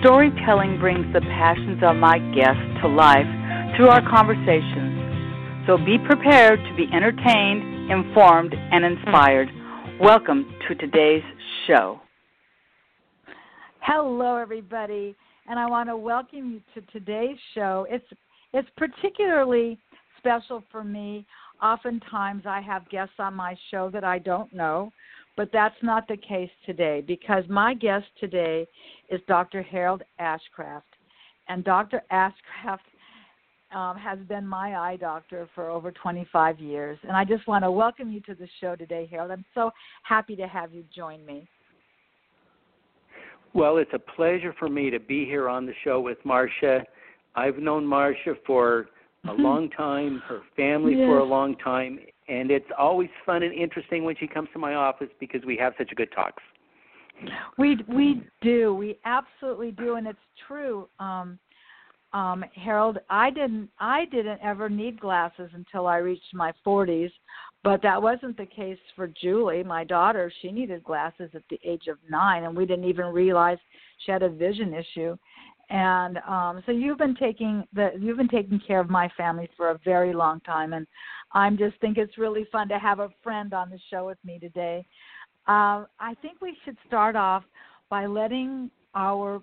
Storytelling brings the passions of my guests to life through our conversations. So be prepared to be entertained, informed, and inspired. Welcome to today's show. Hello, everybody, and I want to welcome you to today's show. It's it's particularly special for me. Oftentimes, I have guests on my show that I don't know, but that's not the case today because my guest today is Dr. Harold Ashcraft. And Dr. Ashcraft um, has been my eye doctor for over 25 years. And I just want to welcome you to the show today, Harold. I'm so happy to have you join me. Well, it's a pleasure for me to be here on the show with Marcia. I've known Marcia for a mm-hmm. long time, her family yes. for a long time, and it's always fun and interesting when she comes to my office because we have such a good talks. We we do. We absolutely do and it's true. Um um Harold, I didn't I didn't ever need glasses until I reached my 40s, but that wasn't the case for Julie, my daughter. She needed glasses at the age of 9 and we didn't even realize she had a vision issue. And um so you've been taking the you've been taking care of my family for a very long time and I'm just think it's really fun to have a friend on the show with me today. Uh, I think we should start off by letting our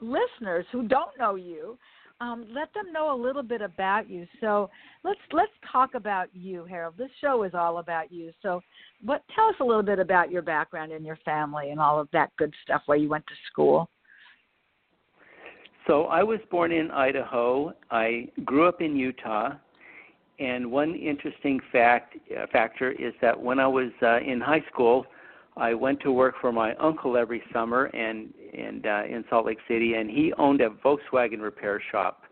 listeners who don't know you um, let them know a little bit about you. So let's let's talk about you, Harold. This show is all about you. So, what tell us a little bit about your background and your family and all of that good stuff. Where you went to school. So I was born in Idaho. I grew up in Utah. And one interesting fact uh, factor is that when I was uh, in high school, I went to work for my uncle every summer and and uh, in Salt Lake City, and he owned a Volkswagen repair shop,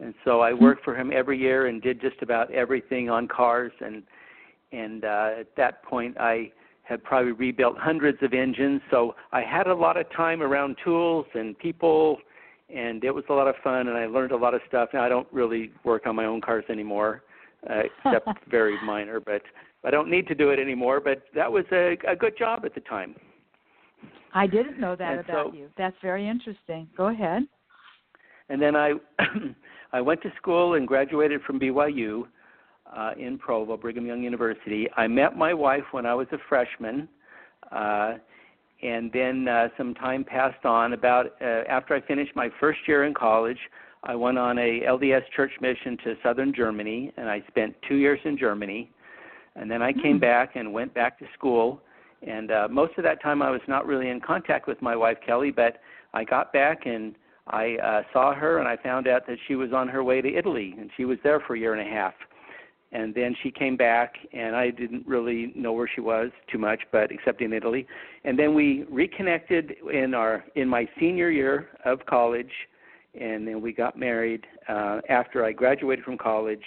and so I worked for him every year and did just about everything on cars. and And uh, at that point, I had probably rebuilt hundreds of engines, so I had a lot of time around tools and people, and it was a lot of fun, and I learned a lot of stuff. Now I don't really work on my own cars anymore, uh, except very minor, but I don't need to do it anymore, but that was a, a good job at the time. I didn't know that and about so, you. That's very interesting. Go ahead. And then I I went to school and graduated from BYU uh, in Provo, Brigham Young University. I met my wife when I was a freshman, uh, and then uh, some time passed on. About uh, after I finished my first year in college, I went on a LDS church mission to southern Germany, and I spent two years in Germany. And then I came mm. back and went back to school. And uh, most of that time I was not really in contact with my wife Kelly, but I got back and I uh, saw her and I found out that she was on her way to Italy and she was there for a year and a half. And then she came back and I didn't really know where she was too much, but except in Italy. And then we reconnected in our in my senior year of college and then we got married uh, after I graduated from college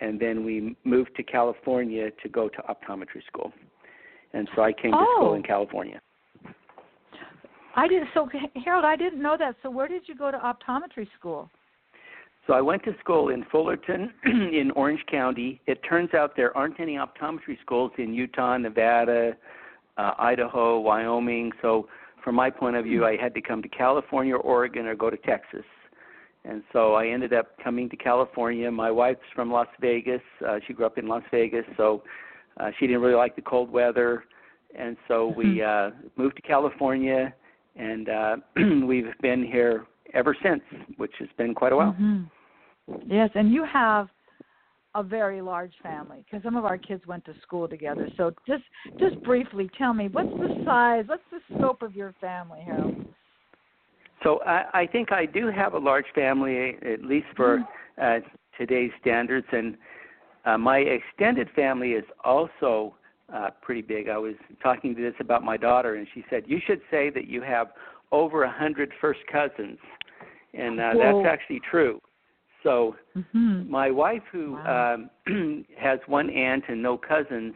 and then we moved to California to go to optometry school. And so I came to oh. school in California. I did so Harold, I didn't know that. So where did you go to optometry school? So I went to school in Fullerton in Orange County. It turns out there aren't any optometry schools in Utah, Nevada, uh, Idaho, Wyoming. So from my point of view. I had to come to California, or Oregon, or go to Texas and so I ended up coming to California. My wife's from Las Vegas. Uh, she grew up in Las Vegas, so uh, she didn't really like the cold weather, and so we mm-hmm. uh, moved to California, and uh, we've been here ever since, which has been quite a while. Mm-hmm. Yes, and you have a very large family because some of our kids went to school together. So just just briefly, tell me what's the size, what's the scope of your family, Harold? So I, I think I do have a large family, at least for mm-hmm. uh, today's standards, and uh, my extended family is also uh, pretty big. I was talking to this about my daughter, and she said you should say that you have over a hundred first cousins, and uh, that's actually true. So Mm-hmm. my wife, who Wow. um, has one aunt and no cousins,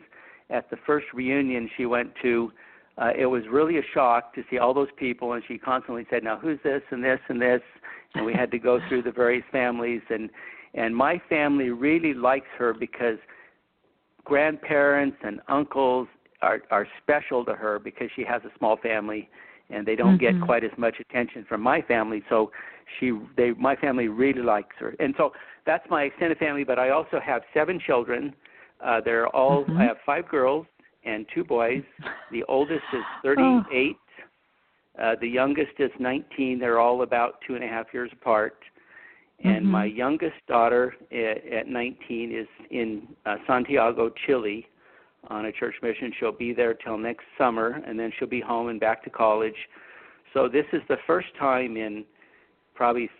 at the first reunion she went to, uh, it was really a shock to see all those people, and she constantly said, "Now who's this and this and this," and we had to go through the various families, and and my family really likes her because grandparents and uncles are are special to her because she has a small family and they don't Mhm. get quite as much attention from my family so she they my family really likes her. And so that's my extended family but i also have seven children. Uh they're all Mhm. i have five girls and two boys. The oldest is thirty eight uh the youngest is nineteen. They're all about two and a half years apart. And Mhm. my youngest daughter at, at 19 is in uh, Santiago, Chile, on a church mission. She'll be there till next summer, and then she'll be home and back to college. So this is the first time in probably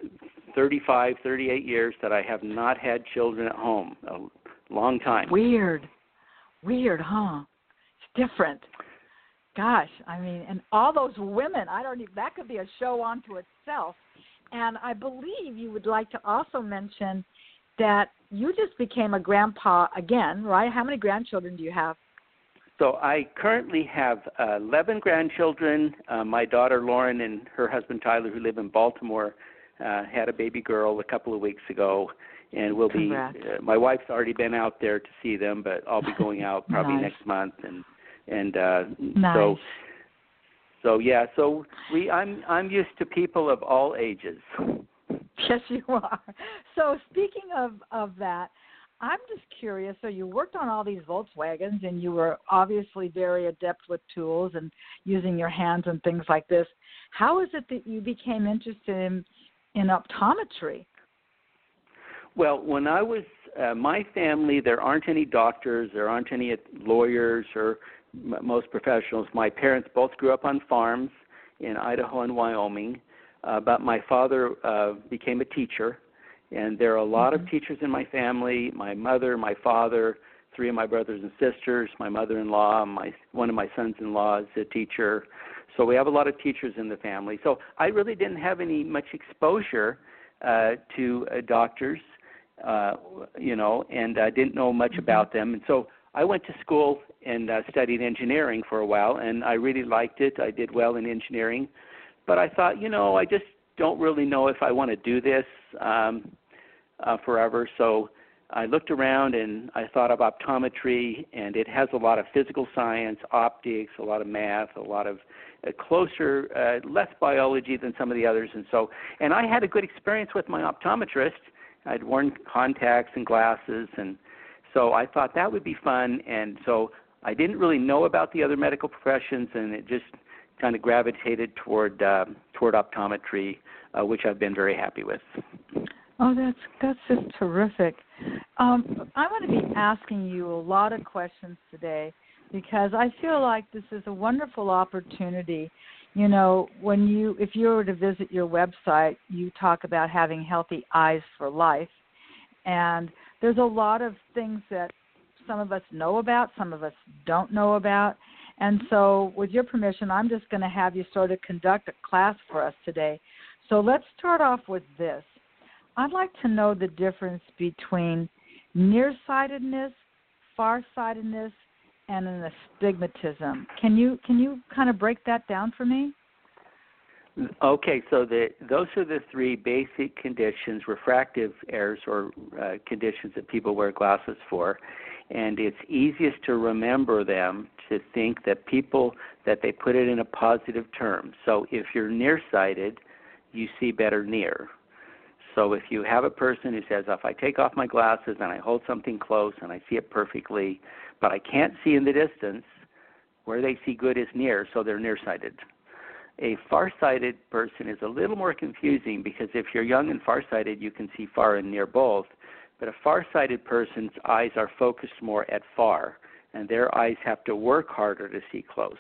35, 38 years that I have not had children at home. A long time. Weird. Weird, huh? It's different. Gosh, I mean, and all those women, I don't even, that could be a show unto itself. And I believe you would like to also mention that you just became a grandpa again, right? How many grandchildren do you have? So I currently have uh, 11 grandchildren. Uh, my daughter Lauren and her husband Tyler, who live in Baltimore, uh, had a baby girl a couple of weeks ago, and we'll Congrats. be. Uh, my wife's already been out there to see them, but I'll be going out probably Nice. next month, and and uh, Nice. so so yeah. So we I'm I'm used to people of all ages. Yes, you are. So speaking of of that, I'm just curious. So you worked on all these Volkswagens, and you were obviously very adept with tools and using your hands and things like this. How is it that you became interested in in optometry? Well, when I was uh, my family, there aren't any doctors, there aren't any lawyers or m- most professionals. My parents both grew up on farms in Idaho and Wyoming, uh, but my father uh, became a teacher, and there are a lot of teachers in my family. My mother, my father, three of my brothers and sisters, my mother-in-law, my one of my sons-in-law is a teacher. So we have a lot of teachers in the family. So I really didn't have any much exposure uh, to uh, doctors, uh, you know, and I didn't know much about them. And so I went to school and uh, studied engineering for a while, and I really liked it. I did well in engineering, but I thought, you know, I just don't really know if I want to do this um, uh, forever. So I looked around and I thought of optometry, and it has a lot of physical science, optics, a lot of math, a lot of uh, closer, uh, less biology than some of the others. And so, and I had a good experience with my optometrist. I'd worn contacts and glasses, and so I thought that would be fun. And so I didn't really know about the other medical professions, and it just kind of gravitated toward uh, toward optometry, uh, which I've been very happy with. Oh, that's that's just terrific. Um, I'm going to be asking you a lot of questions today because I feel like this is a wonderful opportunity. You know, when you if you were to visit your website, you talk about having healthy eyes for life, and there's a lot of things that some of us know about, some of us don't know about. And so, with your permission, I'm just going to have you sort of conduct a class for us today. So, let's start off with this. I'd like to know the difference between nearsightedness, farsightedness, and an astigmatism. Can you can you kind of break that down for me? Okay, so the, those are the three basic conditions, refractive errors or uh, conditions that people wear glasses for. And it's easiest to remember them to think that people, that they put it in a positive term. So if you're nearsighted, you see better near. So if you have a person who says, if I take off my glasses and I hold something close and I see it perfectly, but I can't see in the distance, where they see good is near, so they're nearsighted a farsighted person is a little more confusing because if you're young and farsighted, you can see far and near both. But a far-sighted person's eyes are focused more at far, and their eyes have to work harder to see close.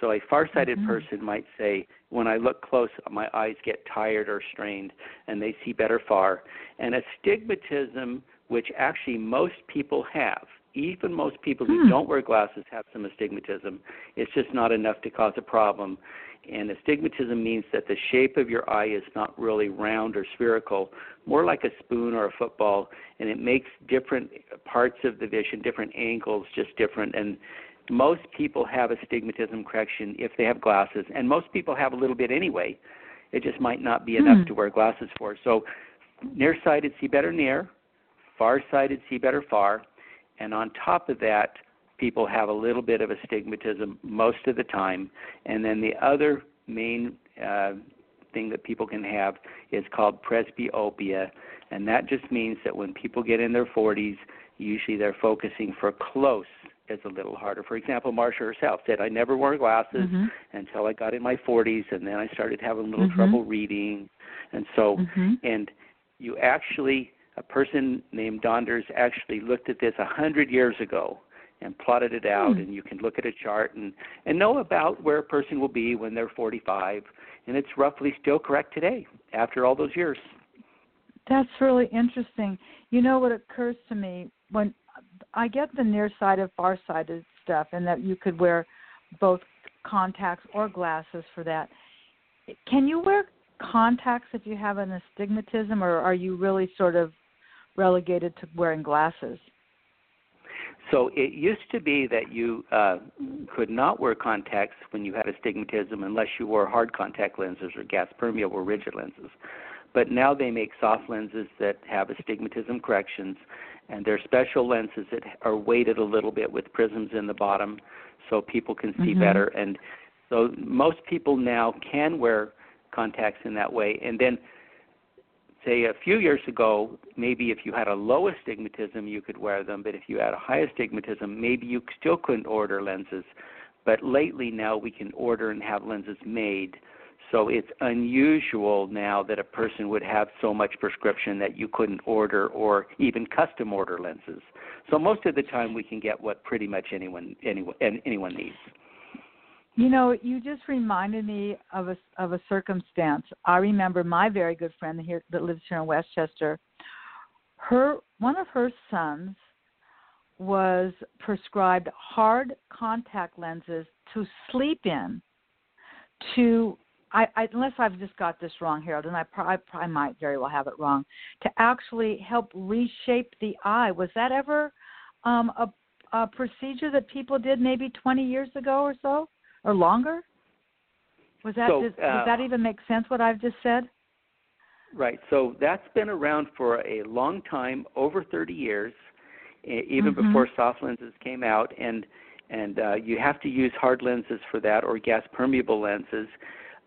So a farsighted Mhm. person might say, when I look close, my eyes get tired or strained, and they see better far. And astigmatism, which actually most people have, even most people who Hmm. don't wear glasses have some astigmatism. It's just not enough to cause a problem and astigmatism means that the shape of your eye is not really round or spherical, more like a spoon or a football, and it makes different parts of the vision, different angles, just different. And most people have astigmatism correction if they have glasses, and most people have a little bit anyway. It just might not be enough Hmm. to wear glasses for. So, nearsighted see better near, far-sighted see better far, and on top of that, people have a little bit of astigmatism most of the time. And then the other main uh, thing that people can have is called presbyopia, and that just means that when people get in their 40s, usually they're focusing for close is a little harder. For example, Marcia herself said, I never wore glasses Mhm. until I got in my 40s, and then I started having a little Mhm. trouble reading. And so, Mhm. and you actually, a person named Donders actually looked at this a hundred years ago and plotted it out, Hmm. and you can look at a chart and and know about where a person will be when they're 45, and it's roughly still correct today after all those years. That's really interesting. You know what occurs to me when I get the nearsighted, farsighted stuff, and that you could wear both contacts or glasses for that. Can you wear contacts if you have an astigmatism, or are you really sort of relegated to wearing glasses? So it used to be that you uh, could not wear contacts when you had astigmatism unless you wore hard contact lenses or gas permeable rigid lenses. But now they make soft lenses that have astigmatism corrections, and they're special lenses that are weighted a little bit with prisms in the bottom so people can see Mhm. better. And so most people now can wear contacts in that way. And then say a few years ago, maybe if you had a low astigmatism, you could wear them, but if you had a high astigmatism, maybe you still couldn't order lenses. But lately now we can order and have lenses made. So it's unusual now that a person would have so much prescription that you couldn't order or even custom order lenses. So most of the time we can get what pretty much anyone anyone anyone needs. You know, you just reminded me of a of a circumstance. I remember my very good friend here that lives here in Westchester. Her one of her sons was prescribed hard contact lenses to sleep in. To I, I unless I've just got this wrong, Harold, and I, I, I might very well have it wrong. To actually help reshape the eye. Was that ever um, a, a procedure that people did maybe 20 years ago or so? Or longer? Was that So, does, uh, does that even make sense? What I've just said? Right. So that's been around for a long time, over 30 years, even Mhm. before soft lenses came out, and and uh, you have to use hard lenses for that or gas permeable lenses.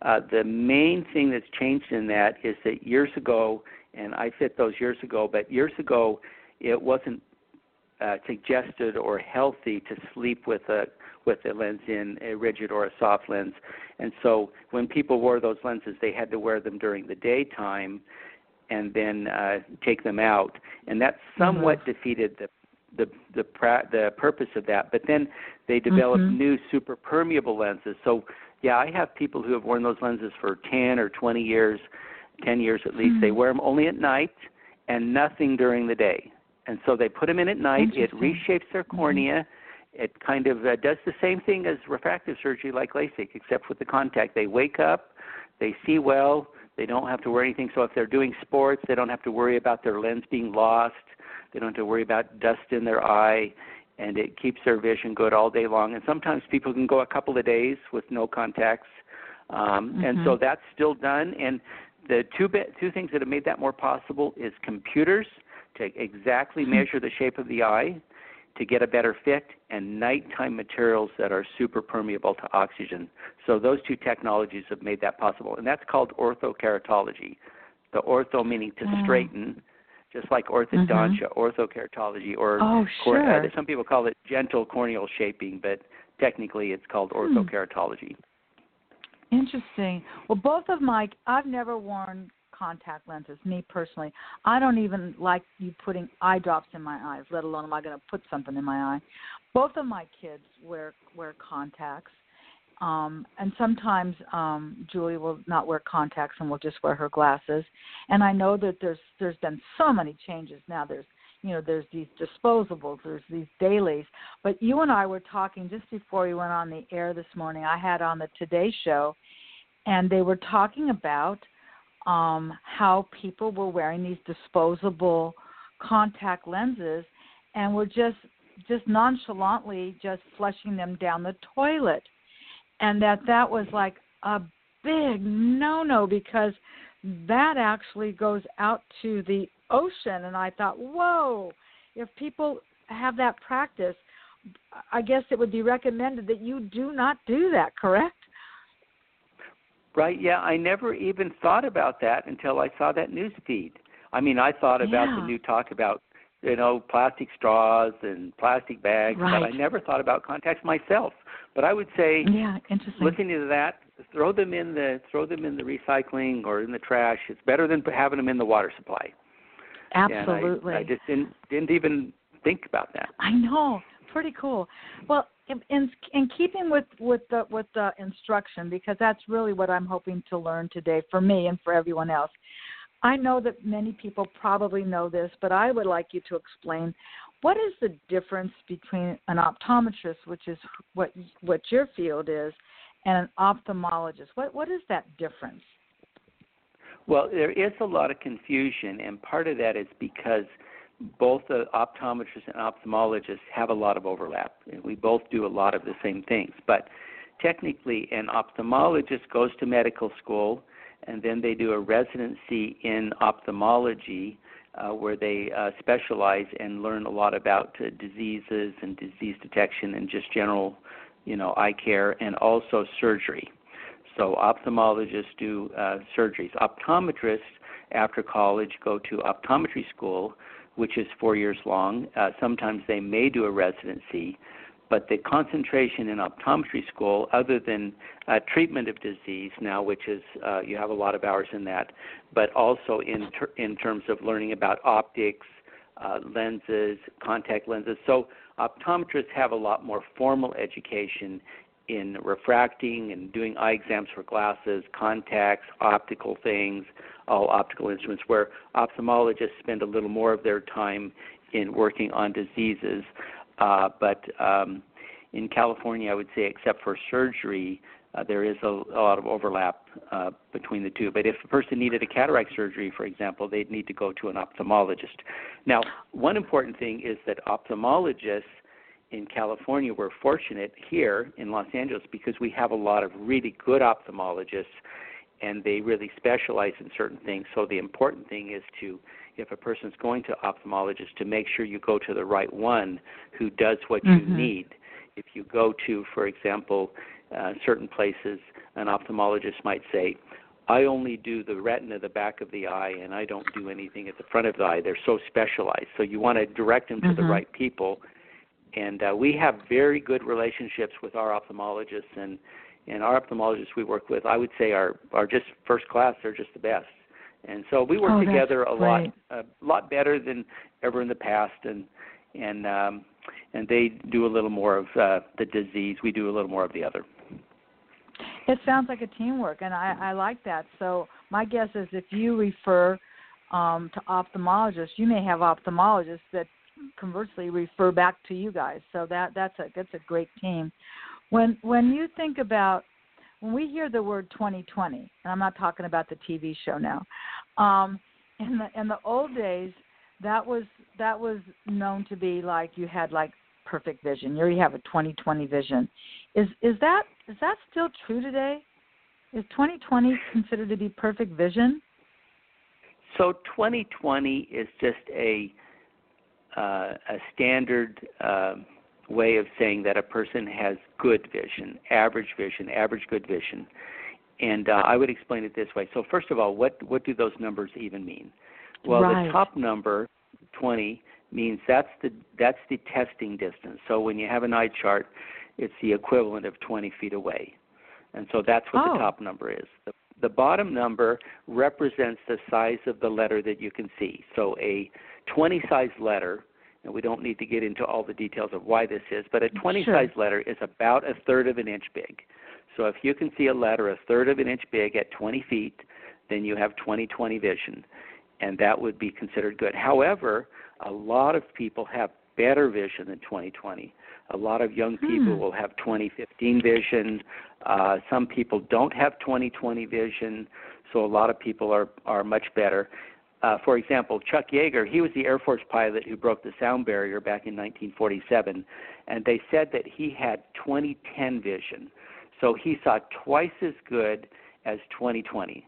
Uh, the main thing that's changed in that is that years ago, and I fit those years ago, but years ago, it wasn't uh, suggested or healthy to sleep with a with a lens in a rigid or a soft lens. And so when people wore those lenses, they had to wear them during the daytime and then uh, take them out, and that somewhat defeated the the the, pra- the purpose of that. But then they developed Mhm. new super permeable lenses. So yeah, I have people who have worn those lenses for 10 or 20 years, 10 years at least. Hmm. They wear them only at night and nothing during the day. And so they put them in at night. It reshapes their cornea. It kind of uh, does the same thing as refractive surgery, like LASIK, except with the contact. They wake up, they see well, they don't have to wear anything. So if they're doing sports, they don't have to worry about their lens being lost. They don't have to worry about dust in their eye, and it keeps their vision good all day long. And sometimes people can go a couple of days with no contacts, um, and so Mhm. that's still done. And the two bit, two things that have made that more possible is computers to exactly measure the shape of the eye to get a better fit and nighttime materials that are super permeable to oxygen. So those two technologies have made that possible, and that's called orthokeratology. The ortho meaning to Mm. straighten, just like orthodontia, orthokeratology, or Oh, cor- uh, sure. some people call it gentle corneal shaping, but technically it's called Hmm. orthokeratology. Interesting. Well, both of my I've never worn contact lenses. Me personally, I don't even like you putting eye drops in my eyes. Let alone am I going to put something in my eye. Both of my kids wear wear contacts, um, and sometimes um, Julie will not wear contacts and will just wear her glasses. And I know that there's there's been so many changes now. There's you know there's these disposables, there's these dailies. But you and I were talking just before we went on the air this morning. I had on the Today Show, and they were talking about um, how people were wearing these disposable contact lenses and were just just nonchalantly just flushing them down the toilet. And that that was like a big no no because that actually goes out to the ocean. And i thought whoa if people have that practice i guess it would be recommended that you do not do that correct right? Yeah i never even thought about that until i saw that news feed. I mean i thought about yeah. the new talk about you know plastic straws and plastic bags right. but i never thought about contacts myself. But i would say yeah interesting. listening to that throw them in the throw them in the recycling or in the trash. It's better than having them in the water supply. Absolutely and I, I just didn't didn't even think about that. I know. Pretty cool. Well in in, in keeping with with the with the instruction because that's really what i'm hoping to learn today for me and for everyone else I know that many people probably know this, but I would like you to explain what is the difference between an optometrist, which is what what your field is, and an ophthalmologist. What what is that difference? Well, there is a lot of confusion, and part of that is because both the optometrists and ophthalmologists have a lot of overlap. We both do a lot of the same things, but technically, an ophthalmologist goes to medical school and then they do a residency in ophthalmology uh, where they uh, specialize and learn a lot about uh, diseases and disease detection and just general, you know, eye care and also surgery. So ophthalmologists do uh, surgeries. Optometrists after college go to optometry school, which is four years long. Uh, sometimes they may do a residency, but the concentration in optometry school, other than uh, treatment of disease now, which is uh, you have a lot of hours in that, but also in ter- in terms of learning about optics, uh, lenses, contact lenses. So optometrists have a lot more formal education in refracting and doing eye exams for glasses, contacts, optical things, all optical instruments. Where ophthalmologists spend a little more of their time in working on diseases. Uh, but um, in California, I would say, except for surgery, uh, there is a, a lot of overlap uh, between the two. But if a person needed a cataract surgery, for example, they'd need to go to an ophthalmologist. Now, one important thing is that ophthalmologists in California, we're fortunate here in Los Angeles because we have a lot of really good ophthalmologists and they really specialize in certain things. So the important thing is to if a person's going to ophthalmologist to make sure you go to the right one who does what mm-hmm. you need. If you go to, for example, uh, certain places, an ophthalmologist might say, I only do the retina, the back of the eye, and I don't do anything at the front of the eye. They're so specialized. So you want to direct them to mm-hmm. the right people. And uh, we have very good relationships with our ophthalmologists, and and our ophthalmologists we work with, I would say, are are just first class. They're just the best. And so we work oh, together a lot a lot better than ever in the past and and um and they do a little more of uh, the disease we do a little more of the other. It sounds like a teamwork and i i like that. So my guess is if you refer um to ophthalmologists you may have ophthalmologists that conversely refer back to you guys so that that's a that's a great team when when you think about when we hear the word 2020, and I'm not talking about the TV show now, um, in the in the old days, that was that was known to be like you had like perfect vision. You already have a 2020 vision. Is is that is that still true today? Is 2020 considered to be perfect vision? So 2020 is just a uh, a standard. Uh, way of saying that a person has good vision, average vision, average good vision. And uh, I would explain it this way. So first of all, what what do those numbers even mean? Well, right. the top number, 20, means that's the that's the testing distance. So when you have an eye chart, it's the equivalent of 20 feet away. And so that's what oh. the top number is. The, the bottom number represents the size of the letter that you can see. So a 20 size letter and we don't need to get into all the details of why this is, but a 20 sure. size letter is about a third of an inch big. So if you can see a letter a third of an inch big at 20 feet, then you have 20/20 vision, and that would be considered good. However, a lot of people have better vision than 2020. A lot of young people Hmm. will have 2015 vision. Uh, some people don't have 2020 vision, so a lot of people are are much better. Uh, for example, Chuck Yeager, he was the Air Force pilot who broke the sound barrier back in 1947, and they said that he had 2010 vision. So he saw twice as good as 2020.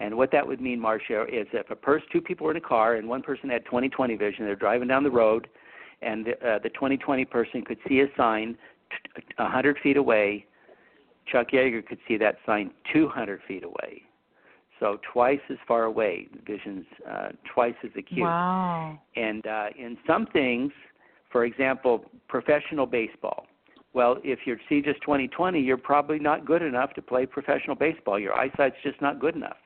And what that would mean, Marcia, is if a person, two people were in a car and one person had 20/20 vision, they're driving down the road, and the, uh, the 20/20 person could see a sign t- 100 feet away. Chuck Yeager could see that sign 200 feet away. So twice as far away, vision's uh, twice as acute. Wow. And uh, in some things, for example, professional baseball. Well, if you see just 20/20, you're probably not good enough to play professional baseball. Your eyesight's just not good enough.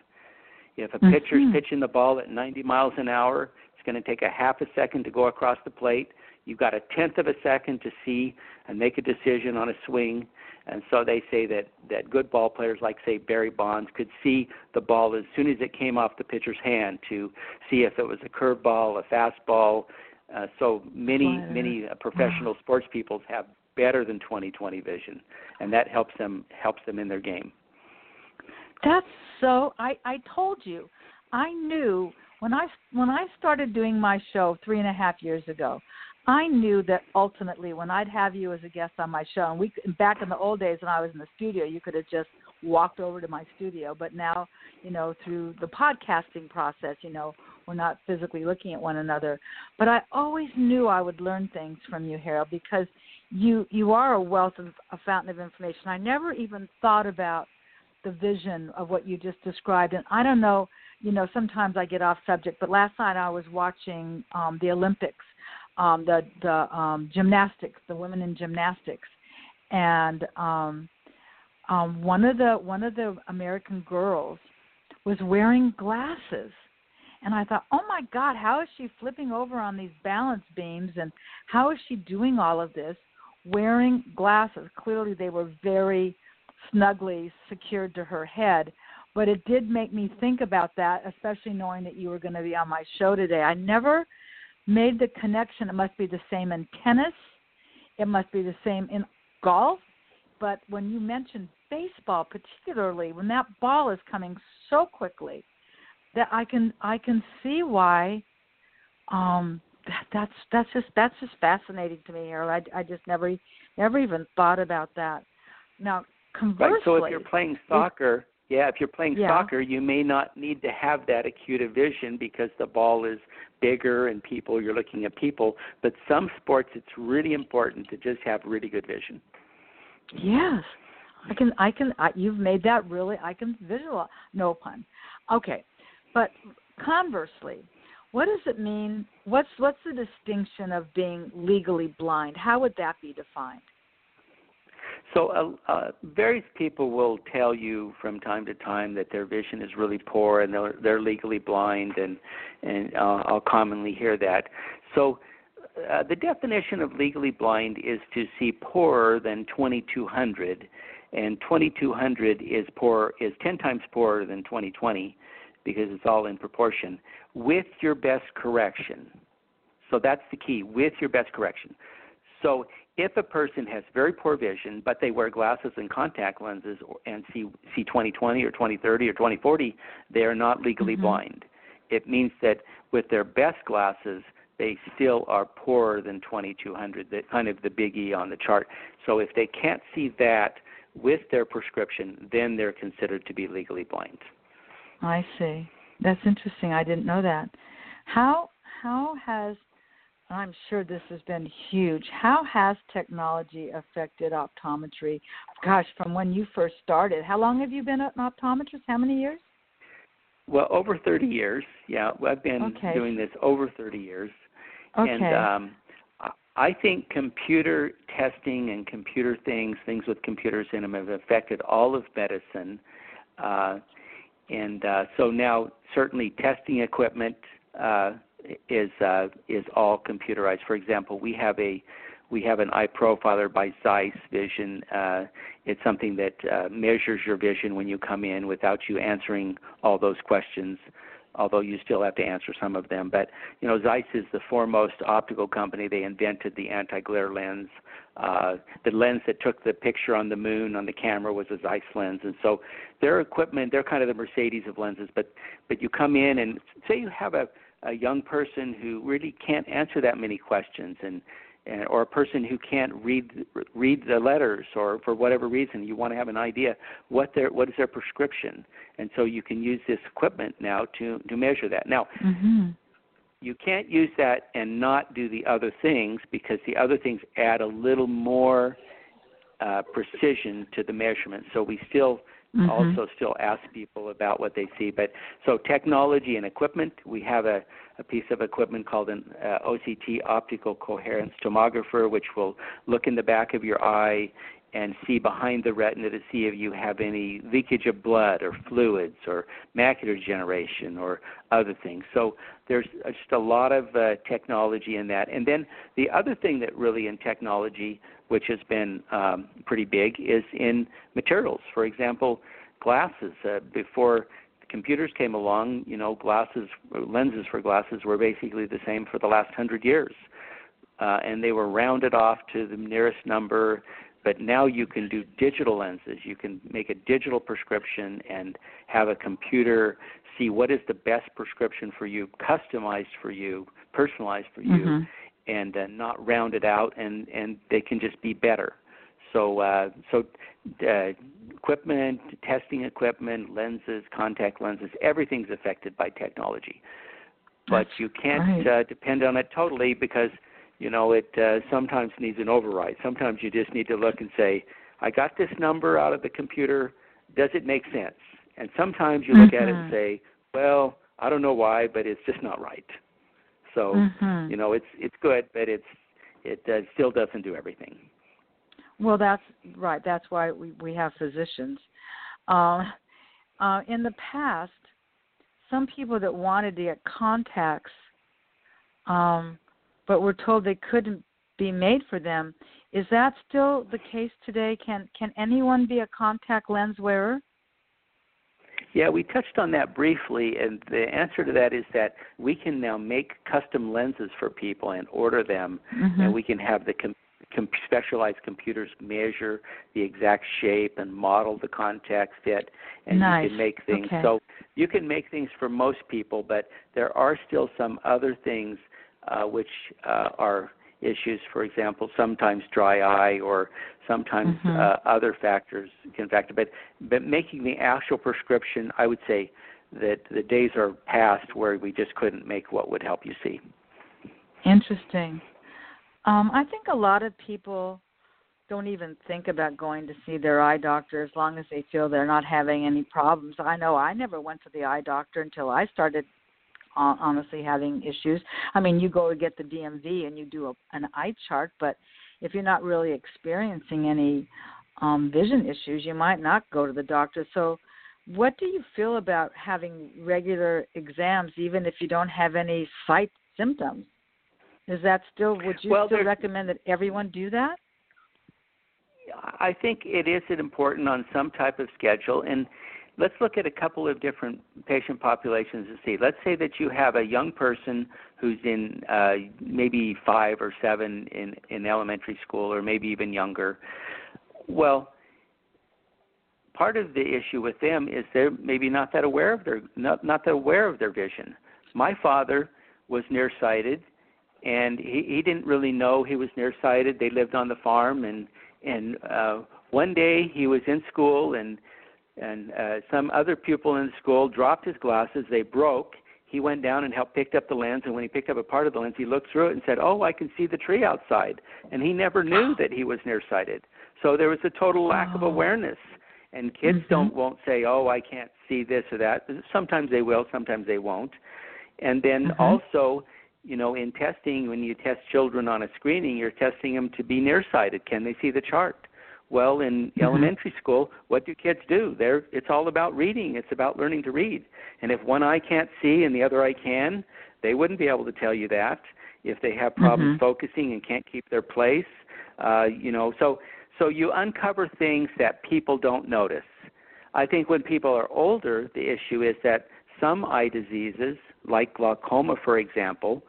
If a pitcher's Mhm. pitching the ball at 90 miles an hour, it's going to take a half a second to go across the plate. You've got a tenth of a second to see and make a decision on a swing. And so they say that that good ball players like say Barry Bonds could see the ball as soon as it came off the pitcher's hand to see if it was a curveball, a fastball. Uh, so many Slider. many uh, professional sports people have better than 20/20 vision, and that helps them helps them in their game. That's so. I I told you, I knew when I when I started doing my show three and a half years ago. I knew that ultimately, when I'd have you as a guest on my show, and we back in the old days when I was in the studio, you could have just walked over to my studio. But now, you know, through the podcasting process, you know, we're not physically looking at one another. But I always knew I would learn things from you, Harold, because you you are a wealth of a fountain of information. I never even thought about the vision of what you just described. And I don't know, you know, sometimes I get off subject, but last night I was watching um, the Olympics, um, the the um, gymnastics, the women in gymnastics, and um, um, one of the one of the American girls was wearing glasses. And I thought, oh my God, how is she flipping over on these balance beams? And how is she doing all of this wearing glasses? Clearly, they were very snugly secured to her head. But it did make me think about that, especially knowing that you were going to be on my show today. I never made the connection. It must be the same in tennis, it must be the same in golf. But when you mentioned baseball, particularly when that ball is coming so quickly, that I can I can see why um that, that's that's just that's just fascinating to me, Harold. I, I just never never even thought about that. Now, conversely, Right. So if you're playing soccer, yeah, if you're playing Yeah. soccer, you may not need to have that acute vision because the ball is bigger and people you're looking at people. But some sports, it's really important to just have really good vision. Yes, I can. I can. I, you've made that really. I can visualize. No pun. Okay, but conversely, what does it mean? What's what's the distinction of being legally blind? How would that be defined? So uh, uh, various people will tell you from time to time that their vision is really poor and they're, they're legally blind, and and uh, I'll commonly hear that. So uh, the definition of legally blind is to see poorer than 2200, and 2200 is poor is 10 times poorer than 2020 because it's all in proportion with your best correction. So that's the key with your best correction. So if a person has very poor vision, but they wear glasses and contact lenses and see see 2020 or 2030 or 2040, they are not legally Mhm. blind. It means that with their best glasses, they still are poorer than 2200, the, kind of the biggie on the chart. So if they can't see that with their prescription, then they're considered to be legally blind. I see. That's interesting. I didn't know that. How how has I'm sure this has been huge. How has technology affected optometry? Gosh, from when you first started. How long have you been an optometrist? How many years? Well, over 30 years. Yeah, I've been Okay. doing this over 30 years. Okay. And um, I- think computer testing and computer things, things with computers in them, have affected all of medicine. Uh, and uh, so now, certainly, testing equipment uh, is uh, is all computerized. For example, we have a we have an eye profiler by Zeiss Vision. Uh, it's something that uh, measures your vision when you come in without you answering all those questions. although you still have to answer some of them. But you know, Zeiss is the foremost optical company. They invented the anti-glare lens. Uh, the lens that took the picture on the moon on the camera was a Zeiss lens, and so their equipment, they're kind of the Mercedes of lenses. But but you come in and say you have a a young person who really can't answer that many questions and and, or a person who can't read read the letters or for whatever reason you want to have an idea what their what is their prescription. And so you can use this equipment now to to measure that. Now mm-hmm. you can't use that and not do the other things because the other things add a little more uh, precision to the measurement. So we still mm-hmm. also still ask people about what they see but so technology and equipment we have a a piece of equipment called an uh, OCT optical coherence tomographer, which will look in the back of your eye and see behind the retina to see if you have any leakage of blood or fluids or macular degeneration or other things. So there's just a lot of uh, technology in that. And then the other thing that really in technology, which has been um, pretty big, is in materials. For example, glasses. Uh, before computers came along, you know, glasses, lenses for glasses were basically the same for the last hundred years, uh, and they were rounded off to the nearest number. But now you can do digital lenses. You can make a digital prescription and have a computer see what is the best prescription for you, customized for you, personalized for you, mm-hmm. And uh, not rounded out, and and they can just be better. So uh, so uh, equipment, testing equipment, lenses, contact lenses, everything's affected by technology. But That's you can't right. uh, depend on it totally because you know it uh, sometimes needs an override. Sometimes you just need to look and say, I got this number out of the computer. Does it make sense? And sometimes you look mm-hmm. at it and say, well, I don't know why, but it's just not right. So mm-hmm. you know it's it's good, but it's it uh, still doesn't do everything. Well, that's right. That's why we we have physicians. Uh, uh, in the past, some people that wanted to get contacts, um, but were told they couldn't be made for them. Is that still the case today? Can can anyone be a contact lens wearer? Yeah, we touched on that briefly, and the answer to that is that we can now make custom lenses for people and order them, mm-hmm. and we can have the com- com- specialized computers measure the exact shape and model the contact fit, and nice. you can make things. Okay. So you can make things for most people, but there are still some other things uh, which uh, are issues. For example, sometimes dry eye or sometimes mm-hmm. uh, other factors can factor. But but making the actual prescription, I would say that the days are past where we just couldn't make what would help you see. Interesting. Um, I think a lot of people don't even think about going to see their eye doctor as long as they feel they're not having any problems. I know I never went to the eye doctor until I started honestly having issues. I mean, you go to get the DMV and you do a, an eye chart, but if you're not really experiencing any um, vision issues, you might not go to the doctor. So, what do you feel about having regular exams, even if you don't have any sight symptoms? Is that still? Would you well, still recommend that everyone do that? I think it is important on some type of schedule, and let's look at a couple of different patient populations and see. Let's say that you have a young person who's in uh, maybe five or seven in in elementary school, or maybe even younger. Well, part of the issue with them is they're maybe not that aware of their not not that aware of their vision. My father was nearsighted and he he didn't really know he was nearsighted. They lived on the farm, and and uh, one day he was in school, and and uh, some other pupil in the school dropped his glasses. They broke. He went down and helped pick up the lens, and when he picked up a part of the lens, he looked through it and said, "Oh, I can see the tree outside." And he never knew that he was nearsighted. So there was a total lack of Oh. awareness. And kids Mhm. don't won't say, "Oh, I can't see this or that." Sometimes they will, sometimes they won't. And then Mhm. also you know, in testing, when you test children on a screening, you're testing them to be nearsighted. Can they see the chart? Well, in Mhm. elementary school, what do kids do? They're it's all about reading. It's about learning to read. And if one eye can't see and the other eye can, they wouldn't be able to tell you that. If they have problems Mhm. focusing and can't keep their place, uh, you know, so so you uncover things that people don't notice. I think when people are older, the issue is that some eye diseases, like glaucoma, for example,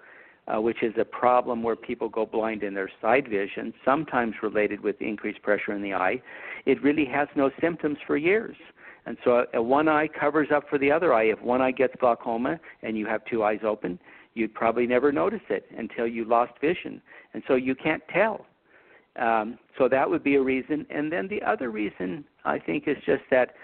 uh, which is a problem where people go blind in their side vision, sometimes related with increased pressure in the eye, it really has no symptoms for years. And so a, a one eye covers up for the other eye. If one eye gets glaucoma and you have two eyes open, you'd probably never notice it until you lost vision. And so you can't tell. Um, so that would be a reason. And then the other reason, I think, is just that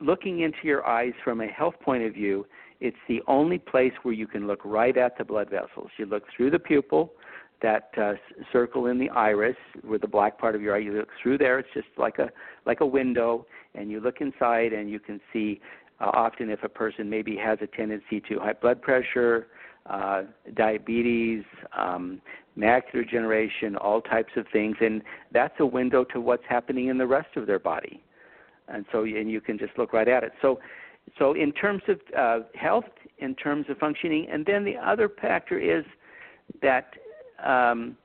looking into your eyes from a health point of view, it's the only place where you can look right at the blood vessels. You look through the pupil, that uh, circle in the iris, where the black part of your eye. You look through there. It's just like a like a window, and you look inside, and you can see uh, often if a person maybe has a tendency to high blood pressure, uh, diabetes, um, macular degeneration, all types of things, and that's a window to what's happening in the rest of their body. And so, and you can just look right at it. So, so in terms of uh, health, in terms of functioning, and then the other factor is that um,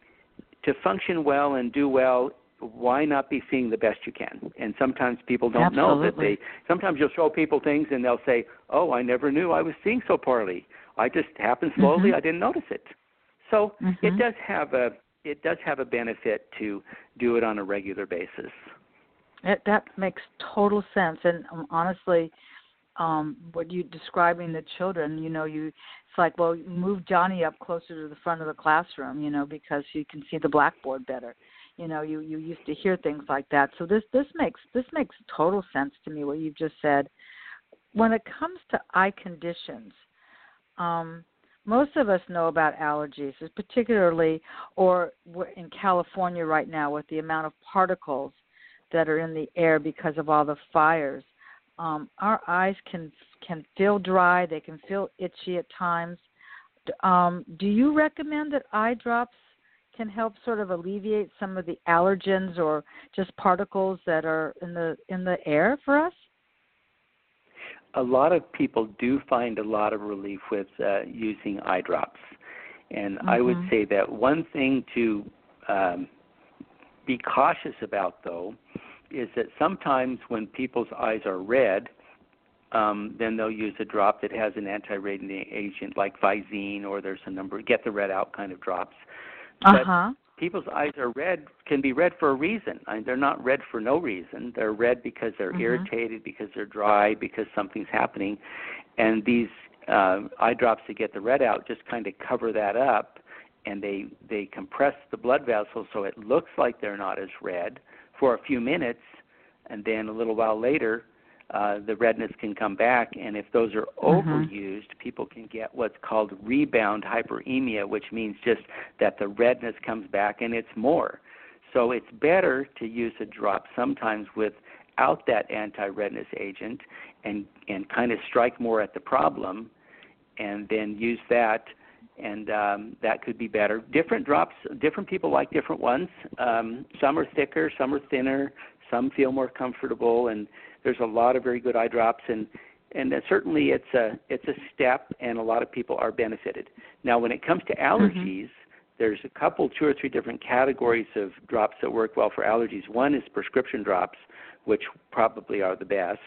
to function well and do well, why not be seeing the best you can? And sometimes people don't Absolutely. know that they. Sometimes you'll show people things and they'll say, "Oh, I never knew I was seeing so poorly. I just happened slowly. Mm-hmm. I didn't notice it." So mm-hmm. it does have a it does have a benefit to do it on a regular basis. It, that makes total sense, and um, honestly, um, what you describing the children, you know, you it's like, well, move Johnny up closer to the front of the classroom, you know, because you can see the blackboard better. You know, you you used to hear things like that. So this this makes this makes total sense to me what you've just said. When it comes to eye conditions, um, most of us know about allergies, particularly or in California right now with the amount of particles that are in the air because of all the fires. Um, our eyes can can feel dry. They can feel itchy at times. Um, do you recommend that eye drops can help sort of alleviate some of the allergens or just particles that are in the in the air for us? A lot of people do find a lot of relief with uh, using eye drops, and mm-hmm. I would say that one thing to um, be cautious about though is that sometimes when people's eyes are red, um, then they'll use a drop that has an anti-reddening agent like Visine, or there's a number get the red out kind of drops. Uh huh. People's eyes are red can be red for a reason. I mean, they're not red for no reason. They're red because they're mm-hmm. irritated, because they're dry, because something's happening, and these uh, eye drops to get the red out just kind of cover that up, and they they compress the blood vessels so it looks like they're not as red for a few minutes, and then a little while later, uh, the redness can come back. And if those are mm-hmm. overused, people can get what's called rebound hyperemia, which means just that the redness comes back and it's more. So it's better to use a drop sometimes without that anti-redness agent and and kind of strike more at the problem, and then use that and um, that could be better. Different drops, different people like different ones. Um, some are thicker, some are thinner, some feel more comfortable, and there's a lot of very good eye drops, and and certainly it's a it's a step, and a lot of people are benefited. Now, when it comes to Mm-hmm. allergies, mm-hmm. there's a couple, two or three different categories of drops that work well for allergies. One is prescription drops, which probably are the best.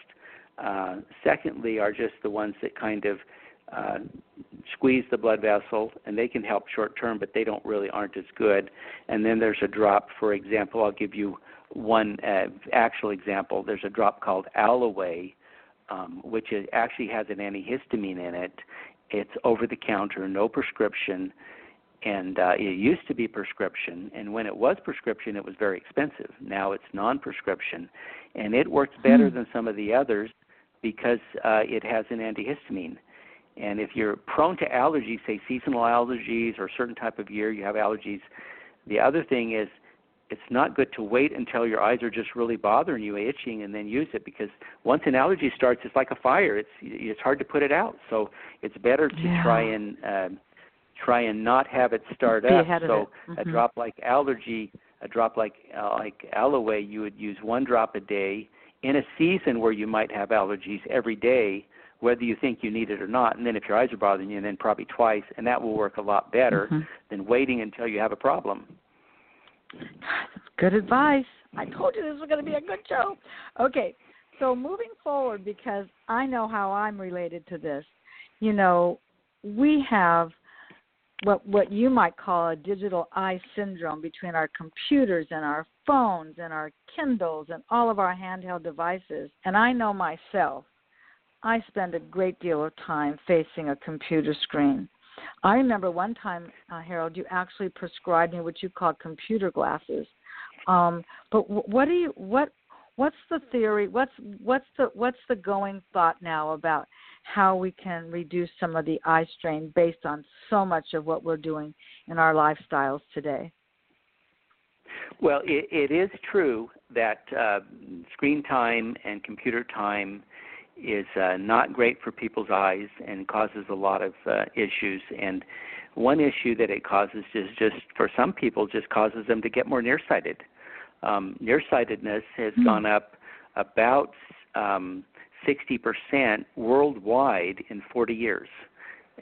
Uh, secondly, are just the ones that kind of uh, squeeze the blood vessel, and they can help short term, but they don't really aren't as good. And then there's a drop, for example, I'll give you one uh, actual example. There's a drop called Alaway, um, which is, actually has an antihistamine in it. It's over the counter, no prescription, and uh, it used to be prescription. And when it was prescription, it was very expensive. Now it's non-prescription, and it works better Hmm. than some of the others because uh, it has an antihistamine. And if you're prone to allergies, say seasonal allergies or certain type of year you have allergies, the other thing is it's not good to wait until your eyes are just really bothering you, itching, and then use it because once an allergy starts, it's like a fire. It's it's hard to put it out. So it's better to Yeah. try and um, try and not have it start Be up. so it. a drop like allergy, a drop like uh, like Alaway, you would use one drop a day in a season where you might have allergies every day whether you think you need it or not. And then if your eyes are bothering you, then probably twice, and that will work a lot better Mhm. than waiting until you have a problem. That's good advice. I told you this was going to be a good show. Okay, so moving forward, because I know how I'm related to this, you know, we have what what you might call a digital eye syndrome between our computers and our phones and our Kindles and all of our handheld devices. And I know myself, I spend a great deal of time facing a computer screen. I remember one time, uh, Harold, you actually prescribed me what you call computer glasses. Um, but what do you what what's the theory? What's what's the what's the going thought now about how we can reduce some of the eye strain based on so much of what we're doing in our lifestyles today? Well, it, it is true that uh, screen time and computer time is uh, not great for people's eyes and causes a lot of uh, issues. And one issue that it causes is just for some people just causes them to get more nearsighted. Um, nearsightedness has mm-hmm. gone up about um, 60% worldwide in 40 years.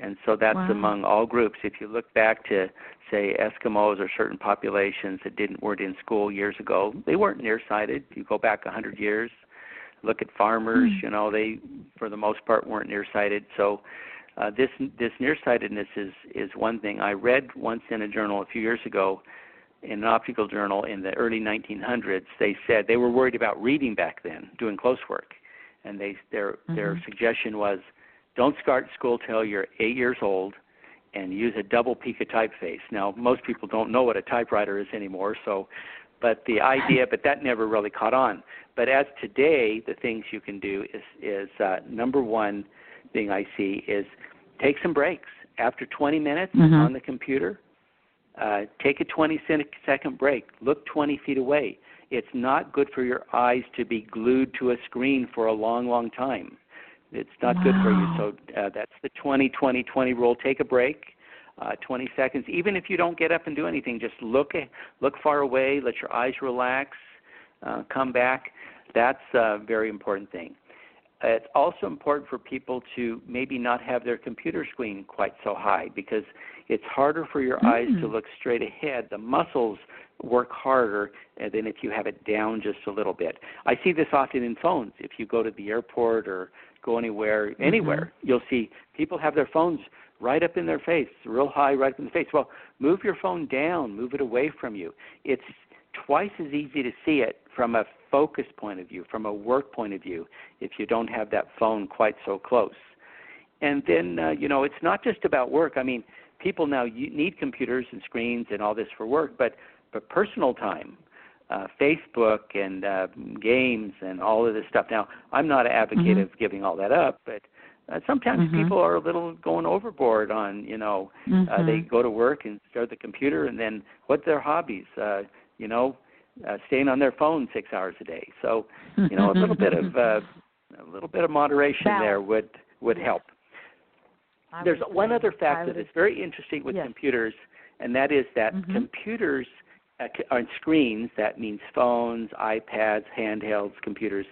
And so that's wow. among all groups. If you look back to, say, Eskimos or certain populations that didn't weren't in school years ago, they weren't nearsighted. You go back 100 years, look at farmers. Mm. You know, they for the most part weren't nearsighted. So uh, this this nearsightedness is is one thing. I read once in a journal a few years ago, in an optical journal in the early 1900s. They said they were worried about reading back then, doing close work and they their mm-hmm. their suggestion was don't start school till you're eight years old and use a double Pica typeface. Now most people don't know what a typewriter is anymore, so but the idea but that never really caught on. But as today the things you can do is is uh, number one thing I see is take some breaks. After 20 minutes mm-hmm. on the computer, uh, take a 20 second break. Look 20 feet away it's not good for your eyes to be glued to a screen for a long, long time. It's not wow. good for you. So uh, that's the 20 20 20 rule. Take a break. Uh, 20 seconds. Even if you don't get up and do anything, just look look far away. Let your eyes relax. Uh, come back. That's a very important thing. It's also important for people to maybe not have their computer screen quite so high because it's harder for your mm. eyes to mm. look straight ahead. The muscles work harder than if you have it down just a little bit. I see this often in phones. If you go to the airport or go anywhere, mm-hmm. anywhere, you'll see people have their phones right up in their face, real high, right up in the face. Well, move your phone down, move it away from you. It's twice as easy to see it from a focus point of view, from a work point of view, if you don't have that phone quite so close. And then, uh, you know, it's not just about work. I mean, people now need computers and screens and all this for work, but but personal time, uh, Facebook and uh, games and all of this stuff. Now, I'm not an advocate mm-hmm. of giving all that up, but uh, sometimes mm-hmm. people are a little going overboard on, you know, mm-hmm. uh, they mm-hmm. go to work and start the computer, and then what their hobbies? Uh, you know, uh, staying on their phone six hours a day. So, you know, a little bit of uh, a little bit of moderation Balance. there would would help. I There's one other fact that is very interesting with yes. computers, and that is that mm-hmm. computers uh, on screens, that means phones, iPads, handhelds, computers,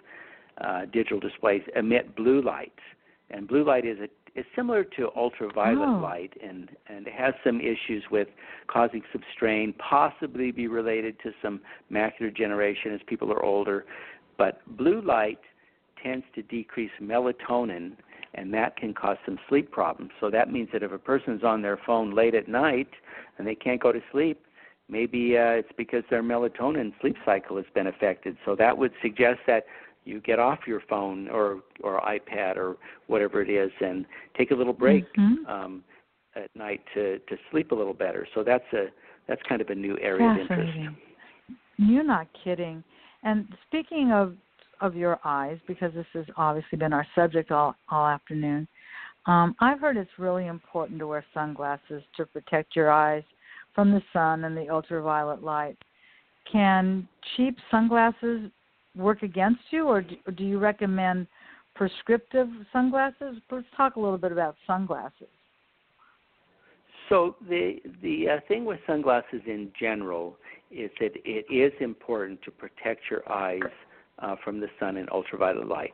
uh, digital displays, emit blue light. And blue light is a is similar to ultraviolet oh. light and, and has some issues with causing some strain, possibly be related to some macular degeneration as people are older. But blue light tends to decrease melatonin, and that can cause some sleep problems. So that means that if a person's on their phone late at night and they can't go to sleep, maybe uh, it's because their melatonin sleep cycle has been affected. So that would suggest that you get off your phone or or iPad or whatever it is and take a little break mm-hmm. um, at night to to sleep a little better. So that's a that's kind of a new area of interest. You're not kidding. And speaking of of your eyes, because this has obviously been our subject all all afternoon, um, I've heard it's really important to wear sunglasses to protect your eyes from the sun and the ultraviolet light. Can cheap sunglasses work against you, or do, or do you recommend prescriptive sunglasses? Let's talk a little bit about sunglasses. So the the uh, thing with sunglasses in general is that it is important to protect your eyes uh, from the sun and ultraviolet light.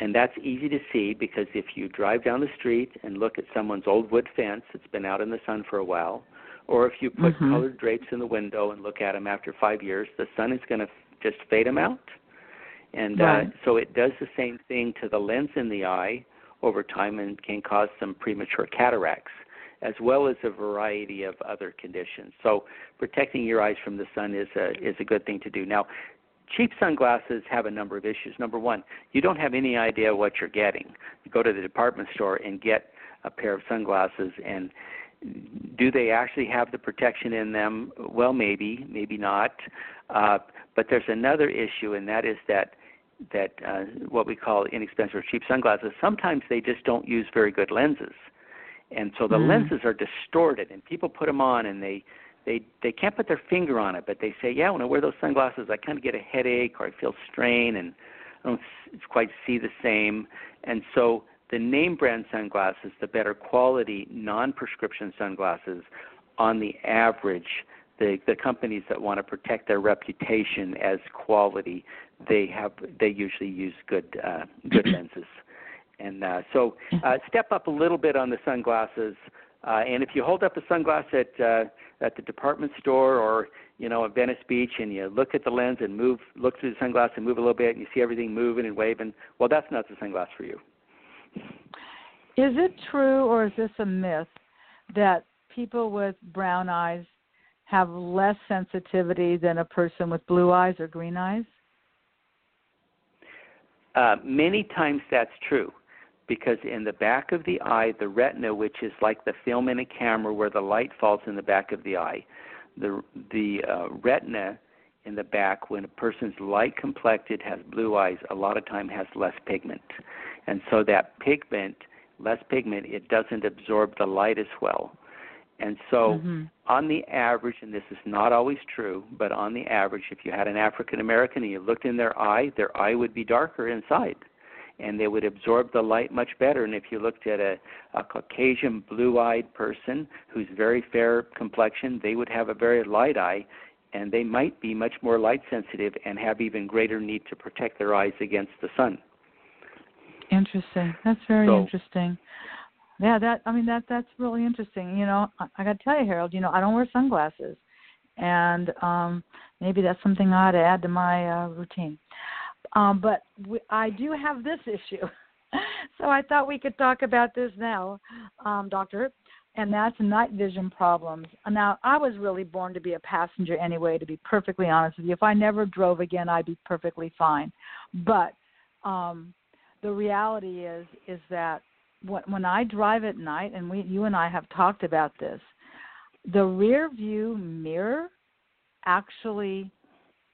And that's easy to see because if you drive down the street and look at someone's old wood fence that's been out in the sun for a while, or if you put mm-hmm. colored drapes in the window and look at them after five years, the sun is going to just fade them out. and right. uh, so it does the same thing to the lens in the eye over time and can cause some premature cataracts as well as a variety of other conditions. So protecting your eyes from the sun is a is a good thing to do. Now, cheap sunglasses have a number of issues. Number one, you don't have any idea what you're getting. You go to the department store and get a pair of sunglasses and do they actually have the protection in them? Well, maybe, maybe not. Uh, but there's another issue, and that is that that uh, what we call inexpensive or cheap sunglasses. Sometimes they just don't use very good lenses, and so the Mm. lenses are distorted. And people put them on, and they they they can't put their finger on it, but they say, yeah, when I wear those sunglasses, I kind of get a headache or I feel strain, and I don't s- quite see the same. And so the name brand sunglasses, the better quality non-prescription sunglasses, on the average, the the companies that want to protect their reputation as quality, they have they usually use good uh, good lenses. And uh, so uh, step up a little bit on the sunglasses. Uh, and if you hold up a sunglass at uh, at the department store or you know at Venice Beach and you look at the lens and move look through the sunglass and move a little bit and you see everything moving and waving, well that's not the sunglass for you. Is it true or is this a myth that people with brown eyes have less sensitivity than a person with blue eyes or green eyes? Uh, many times that's true because in the back of the eye, the retina, which is like the film in a camera where the light falls in the back of the eye, the the uh, retina in the back, when a person's light complected has blue eyes, a lot of time has less pigment, and so that pigment, less pigment, it doesn't absorb the light as well. And so, Mhm. on the average, and this is not always true, but on the average, if you had an African American and you looked in their eye, their eye would be darker inside, and they would absorb the light much better. And if you looked at a, a Caucasian blue-eyed person who's very fair complexion, they would have a very light eye, and they might be much more light sensitive and have even greater need to protect their eyes against the sun. Interesting. That's very So- interesting. Yeah, that I mean that that's really interesting. You know, I, I got to tell you, Harold. You know, I don't wear sunglasses, and um maybe that's something I ought to add to my uh, routine. Um, but we, I do have this issue, so I thought we could talk about this now, um, Doctor. And that's night vision problems. Now, I was really born to be a passenger anyway. To be perfectly honest with you, if I never drove again, I'd be perfectly fine. But um, the reality is is that when, when I drive at night, and we, you and I have talked about this, the rear view mirror actually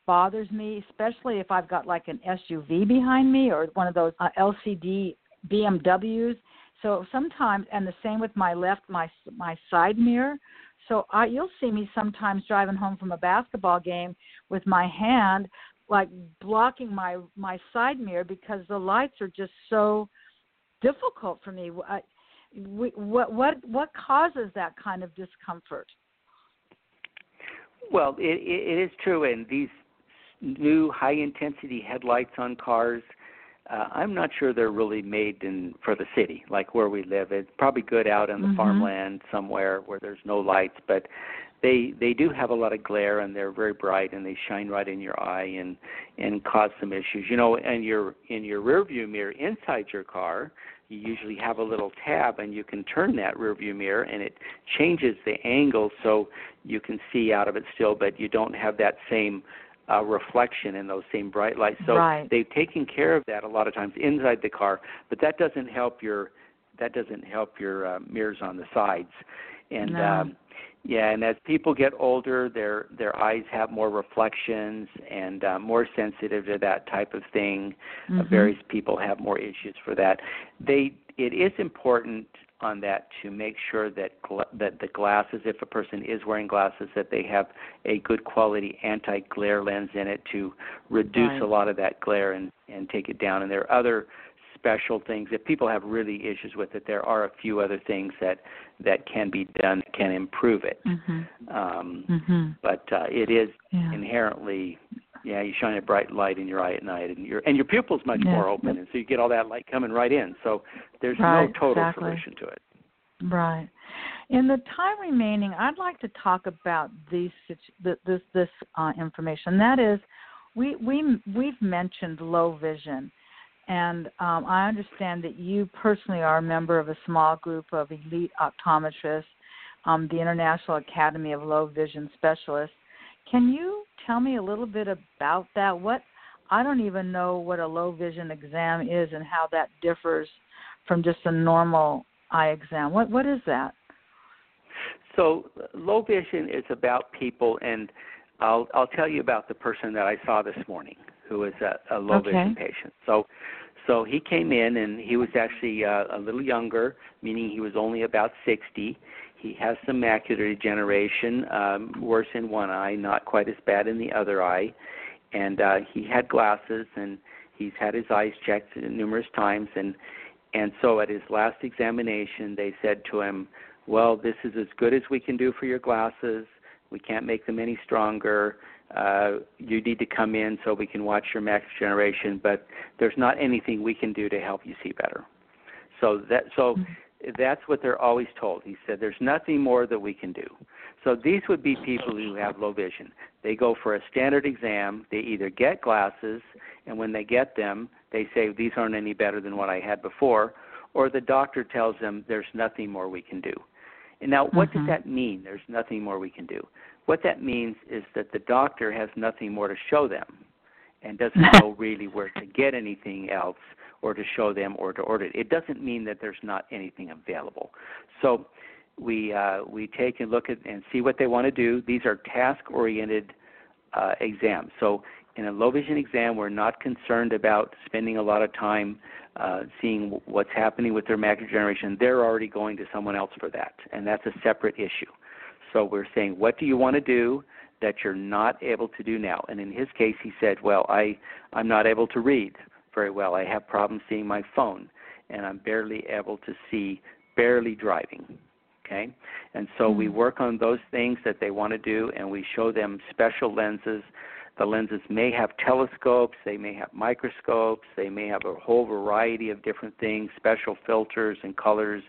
bothers me, especially if I've got like an SUV behind me or one of those uh, LCD BMWs. So sometimes, and the same with my left, my my side mirror. So I, you'll see me sometimes driving home from a basketball game with my hand like blocking my my side mirror because the lights are just so difficult for me. I, we, what what what causes that kind of discomfort? Well, it, it, it is true, and these new high intensity headlights on cars, uh, I'm not sure they're really made in for the city, like where we live. It's probably good out in the Mhm. farmland somewhere where there's no lights, but they they do have a lot of glare and they're very bright and they shine right in your eye and and cause some issues. You know, and your in your rear view mirror inside your car, you usually have a little tab and you can turn that rear view mirror and it changes the angle so you can see out of it still, but you don't have that same uh, reflection in those same bright lights. So Right. they've taken care of that a lot of times inside the car, but that doesn't help your that doesn't help your uh, mirrors on the sides. And No. um, yeah, and as people get older, their their eyes have more reflections and uh, more sensitive to that type of thing. Uh, Mhm. various people have more issues for that. They it is important on that to make sure that gla- that the glasses, if a person is wearing glasses, that they have a good quality anti-glare lens in it to reduce Right. a lot of that glare and and take it down. And there are other special things. If people have really issues with it, there are a few other things that that can be done that can improve it. Mhm. Um, Mhm. but uh, it is Yeah. inherently yeah you shine a bright light in your eye at night and your and your pupil's much Yeah. more open and so you get all that light coming right in so there's Right, no total exactly. solution to it Right. In the time remaining, I'd like to talk about these situ- this this uh, information. That is, we we we've mentioned low vision, and um, I understand that you personally are a member of a small group of elite optometrists, um, the International Academy of Low Vision Specialists. Can you tell me a little bit about that? What I don't even know what a low vision exam is and how that differs from just a normal eye exam. What what is that? So low vision is about people, and I'll I'll tell you about the person that I saw this morning, who is a, a low Okay. vision patient. So so he came in, and he was actually uh, a little younger, meaning he was only about 60. He has some macular degeneration, um, worse in one eye, not quite as bad in the other eye, and uh, he had glasses, and he's had his eyes checked numerous times, and and so at his last examination, they said to him, "Well, this is as good as we can do for your glasses. We can't make them any stronger. Uh, you need to come in so we can watch your macular degeneration, but there's not anything we can do to help you see better." So that so that's what they're always told. He said, "There's nothing more that we can do." So these would be people who have low vision. They go for a standard exam. They either get glasses, and when they get them, they say these aren't any better than what I had before, or the doctor tells them there's nothing more we can do. And now, what Mhm. does that mean? There's nothing more we can do. What that means is that the doctor has nothing more to show them, and doesn't know really where to get anything else, or to show them, or to order it. It doesn't mean that there's not anything available. So we uh, we take a look at and see what they want to do. These are task-oriented uh, exams. So in a low vision exam, we're not concerned about spending a lot of time uh, seeing what's happening with their macular degeneration. They're already going to someone else for that, and that's a separate issue. So we're saying, what do you want to do that you're not able to do now? And in his case, he said, well, I I'm not able to read very well. I have problems seeing my phone, and I'm barely able to see, barely driving. Okay, and so we hmm. work on those things that they want to do, and we show them special lenses. The lenses may have telescopes, they may have microscopes, they may have a whole variety of different things, special filters and colors,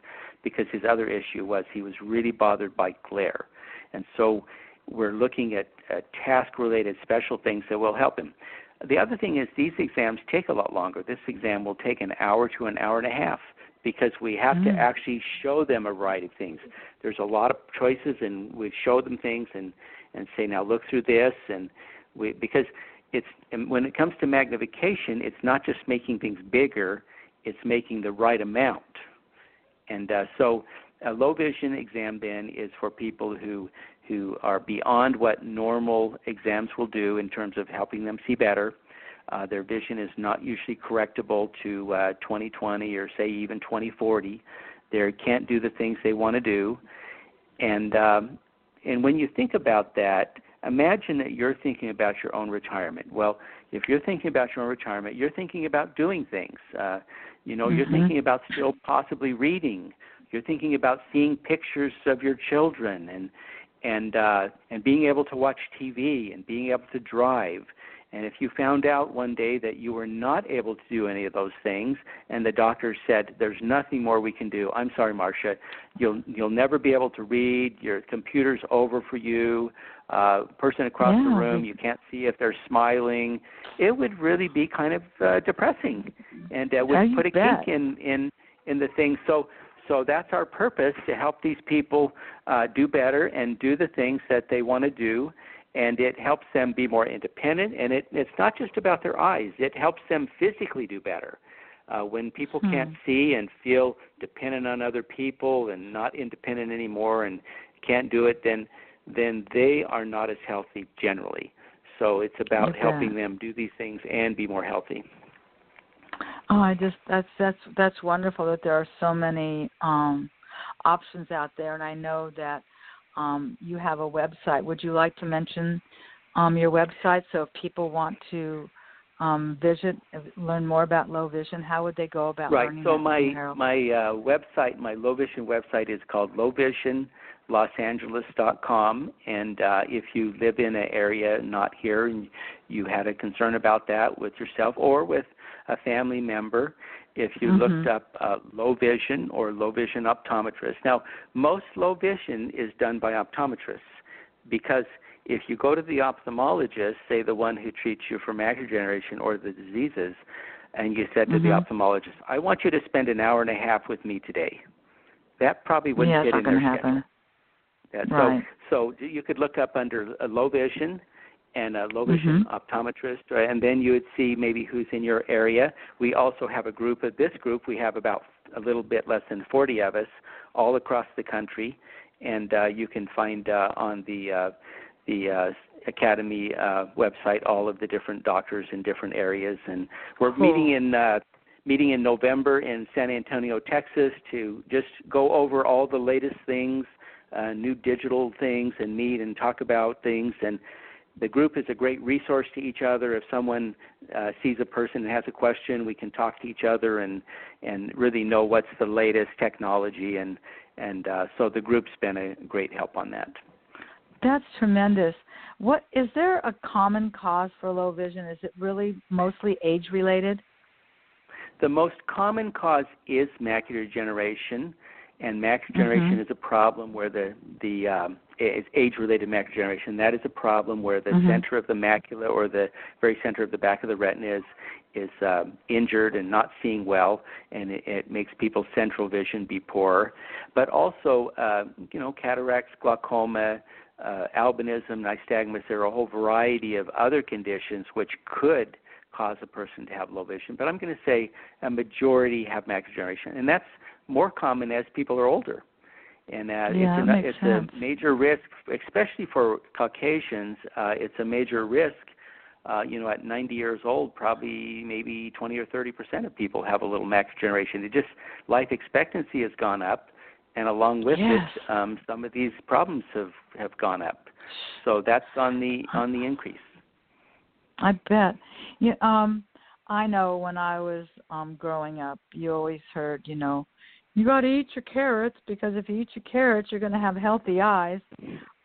because his other issue was he was really bothered by glare. And so we're looking at, at task related special things that will help him. The other thing is these exams take a lot longer. This exam will take an hour to an hour and a half because we have to Mm. actually show them a variety of things. There's a lot of choices, and we show them things and and say, now look through this, and we because it's and when it comes to magnification, it's not just making things bigger; it's making the right amount. And uh, so, a low vision exam then is for people who who are beyond what normal exams will do in terms of helping them see better. Uh, their vision is not usually correctable to uh, 2020 or say even 2040. They can't do the things they want to do, and um, and when you think about that, imagine that you're thinking about your own retirement. Well, if you're thinking about your own retirement, you're thinking about doing things. Uh, you know, you're Mhm. thinking about still possibly reading. You're thinking about seeing pictures of your children and and uh, and being able to watch TV and being able to drive. And if you found out one day that you were not able to do any of those things, and the doctor said, "There's nothing more we can do," I'm sorry, Marcia, you'll you'll never be able to read. Your computer's over for you. Uh, person across the room, you can't see if they're smiling. It would really be kind of uh, depressing, and uh, would put a bet. kink in in in the thing. So so that's our purpose to help these people uh, do better and do the things that they want to do and it helps them be more independent and it, it's not just about their eyes it helps them physically do better uh, when people Hmm. can't see and feel dependent on other people and not independent anymore and can't do it then then they are not as healthy generally so it's about Okay. helping them do these things and be more healthy Oh, I just that's that's that's wonderful that there are so many um options out there and I know that um you have a website. Would you like to mention um your website so if people want to um visit learn more about low vision, how would they go about right learning Right. so my my uh, website my low vision website is called lowvisionlosangeles.com and uh, if you live in an area not here and you had a concern about that with yourself or with a family member if you Mhm. looked up uh, low vision or low vision optometrist now most low vision is done by optometrists because if you go to the ophthalmologist, say the one who treats you for macular degeneration or the diseases, and you said to mm-hmm. the ophthalmologist, "I want you to spend an hour and a half with me today," that probably wouldn't yeah, fit in their happen. schedule. Yeah, right. So, so you could look up under a low vision and a low vision mm-hmm. optometrist, right? and then you would see maybe who's in your area. We also have a group of this group. We have about a little bit less than 40 of us all across the country, and uh, you can find uh, on the uh, the uh, academy uh, website all of the different doctors in different areas, and we're cool. meeting in. Uh, meeting in November in San Antonio, Texas, to just go over all the latest things, uh, new digital things, and meet and talk about things. And the group is a great resource to each other. If someone uh, sees a person and has a question, we can talk to each other and and really know what's the latest technology. And and uh, so the group's been a great help on that. That's tremendous. What is there a common cause for low vision? Is it really mostly age related? The most common cause is macular degeneration, and macular degeneration mm-hmm. is a problem where the the um, is age-related macular degeneration. That is a problem where the mm-hmm. center of the macula or the very center of the back of the retina is is um, injured and not seeing well, and it, it makes people's central vision be poor. But also, uh, you know, cataracts, glaucoma, uh, albinism, nystagmus. There are a whole variety of other conditions which could cause a person to have low vision. But I'm going to say a majority have macular degeneration, and that's more common as people are older and uh, yeah, it's, a, it's sense. a major risk, especially for Caucasians. Uh, it's a major risk. Uh, you know, at 90 years old, probably maybe 20 or 30 percent of people have a little macular degeneration. It just life expectancy has gone up, and along with yes. it, um, some of these problems have have gone up. So that's on the on the increase. I bet. Yeah, um, I know when I was um growing up, you always heard, you know, you got to eat your carrots because if you eat your carrots, you're going to have healthy eyes.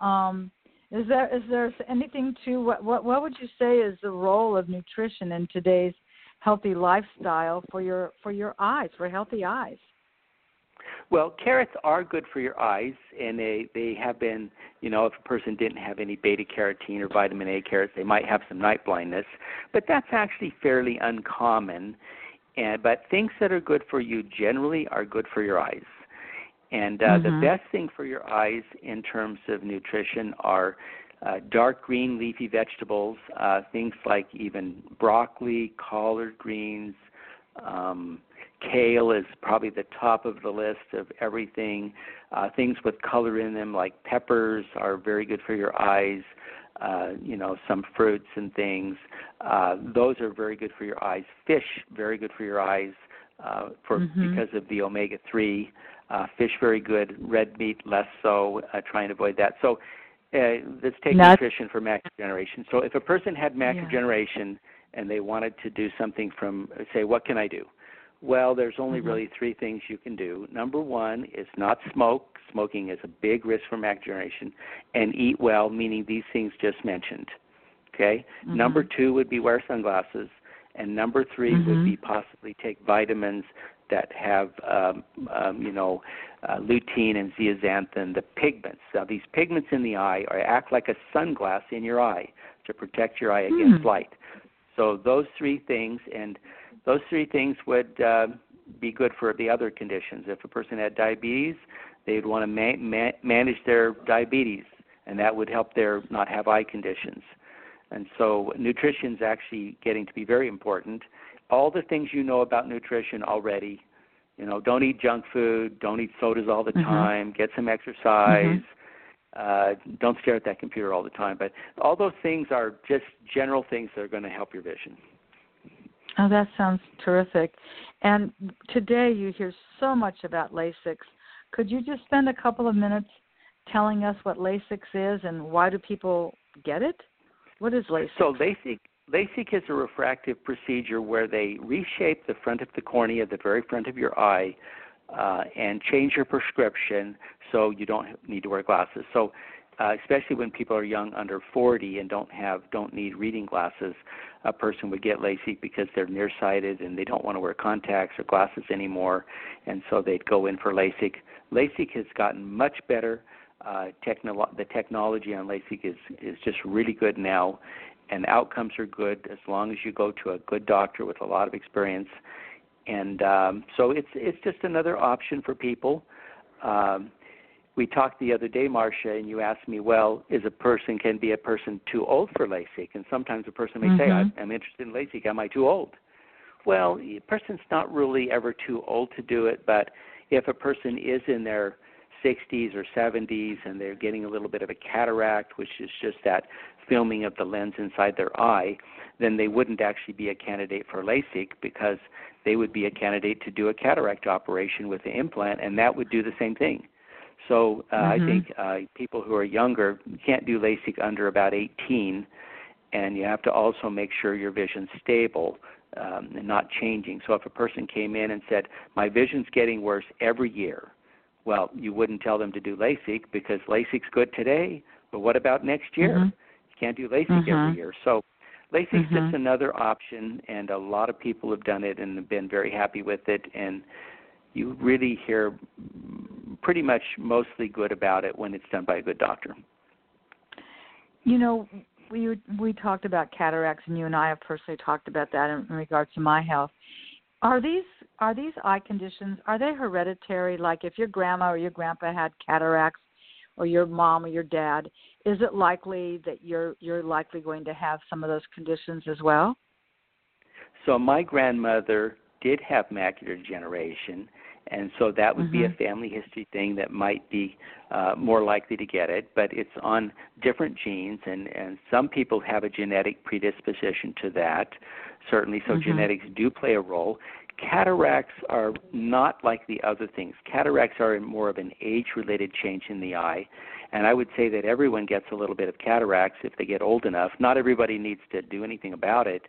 Um, is there is there anything to what what what would you say is the role of nutrition in today's healthy lifestyle for your for your eyes for healthy eyes? Well, carrots are good for your eyes, and they they have been. You know, if a person didn't have any beta carotene or vitamin A carrots, they might have some night blindness, but that's actually fairly uncommon. And but things that are good for you generally are good for your eyes. And uh, mm-hmm. the best thing for your eyes in terms of nutrition are uh, dark green leafy vegetables, uh, things like even broccoli, collard greens, um, kale is probably the top of the list of everything. Uh, things with color in them like peppers are very good for your eyes uh, you know, some fruits and things. Uh, those are very good for your eyes. Fish, very good for your eyes uh, for mm-hmm. because of the omega three. Uh, fish, very good. Red meat, less so. Uh, try and avoid that. So uh, let's take Not- nutrition for macular degeneration. So if a person had macular Yeah. and they wanted to do something from, say, what can I do? Well, there's only mm-hmm. really three things you can do. Number one is not smoke. Smoking is a big risk for macular degeneration, and eat well, meaning these things just mentioned. Okay. Mm-hmm. Number two would be wear sunglasses, and number 3 mm-hmm. would be possibly take vitamins that have, um, um, you know, uh, lutein and zeaxanthin, the pigments. Now, these pigments in the eye are, act like a sunglass in your eye to protect your eye against mm. light. So those three things, and those three things would uh, be good for the other conditions. If a person had diabetes, they'd want to ma- ma- manage their diabetes, and that would help their not have eye conditions. And so nutrition is actually getting to be very important. All the things you know about nutrition already, you know, don't eat junk food, don't eat sodas all the mm-hmm. time, get some exercise. Uh, don't stare at that computer all the time. But all those things are just general things that are going to help your vision. Oh, that sounds terrific. And today you hear so much about LASIK. Could you just spend a couple of minutes telling us what LASIK is and why do people get it? What is LASIK? So LASIK LASIK is a refractive procedure where they reshape the front of the cornea, the very front of your eye, uh, and change your prescription so you don't need to wear glasses. So, uh, especially when people are young, under 40, and don't have don't need reading glasses, a person would get LASIK because they're nearsighted and they don't want to wear contacts or glasses anymore, and so they'd go in for LASIK. LASIK has gotten much better Uh, technolo- the technology on LASIK is is just really good now, and outcomes are good as long as you go to a good doctor with a lot of experience. And um, so it's it's just another option for people. Um, we talked the other day, Marcia, and you asked me, well, is a person can be a person too old for LASIK? And sometimes a person may mm-hmm. say, I'm, I'm interested in LASIK. Am I too old? Well, a person's not really ever too old to do it, but if a person is in their 60s or 70s and they're getting a little bit of a cataract, which is just that filming of the lens inside their eye, then they wouldn't actually be a candidate for LASIK because they would be a candidate to do a cataract operation with the implant, and that would do the same thing. So uh, mm-hmm. I think uh, people who are younger can't do LASIK under about 18, and you have to also make sure your vision's stable um, and not changing. So if a person came in and said, "My vision's getting worse every year," well, you wouldn't tell them to do LASIK because LASIK's good today, but what about next year? Mm-hmm. You can't do LASIK mm-hmm. every year. So LASIK's mm-hmm. just another option, and a lot of people have done it and have been very happy with it. And you really hear pretty much mostly good about it when it's done by a good doctor. You know, we we talked about cataracts, and you and I have personally talked about that in, in regards to my health. Are these are these eye conditions are they hereditary? Like if your grandma or your grandpa had cataracts, or your mom or your dad, is it likely that you're you're likely going to have some of those conditions as well? So my grandmother did have macular degeneration, and so that would mm-hmm. be a mm-hmm. family history thing that might be uh, more likely to get it. But it's on different genes, and and some people have a genetic predisposition to that. Certainly, so mm-hmm. genetics do play a role. Cataracts are not like the other things. Cataracts are more of an age-related change in the eye, and I would say that everyone gets a little bit of cataracts if they get old enough. Not everybody needs to do anything about it,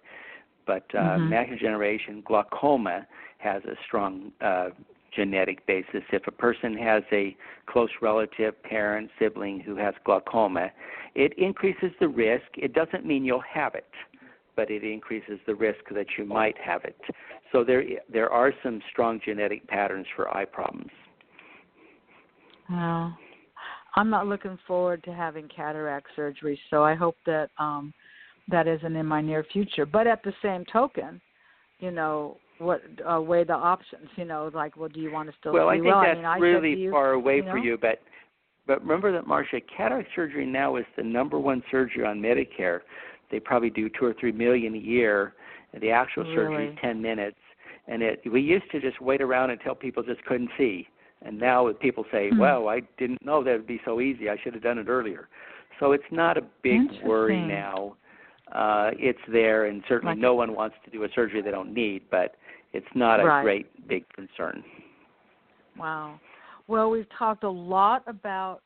but uh, mm-hmm. macular degeneration, glaucoma has a strong uh, genetic basis. If a person has a close relative, parent, sibling who has glaucoma, it increases the risk. It doesn't mean you'll have it, but it increases the risk that you might have it. So there there are some strong genetic patterns for eye problems. Wow. I'm not looking forward to having cataract surgery, so I hope that um that isn't in my near future. But at the same token, you know, what uh, weigh the options. You know, like, well, do you want to still well, I think well? that's I mean, I really you, far away you know? for you, but but remember that, Marcia, cataract surgery now is the number one surgery on Medicare. They probably do two or three million a year. And the actual really? surgery is ten minutes. And it we used to just wait around until people just couldn't see. And now people say, hmm. "Well, I didn't know that would be so easy. I should have done it earlier." So it's not a big worry now. Uh, it's there, and certainly like, no one wants to do a surgery they don't need. But it's not a right. great big concern. Wow. Well, we've talked a lot about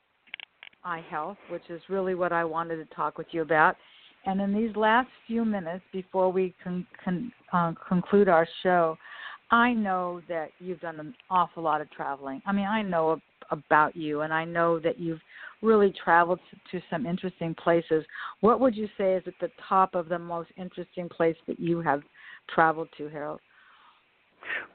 eye health, which is really what I wanted to talk with you about. And in these last few minutes before we con- con- uh, conclude our show, I know that you've done an awful lot of traveling. I mean, I know about you, and I know that you've really traveled to, to some interesting places. What would you say is at the top of the most interesting place that you have traveled to, Harold?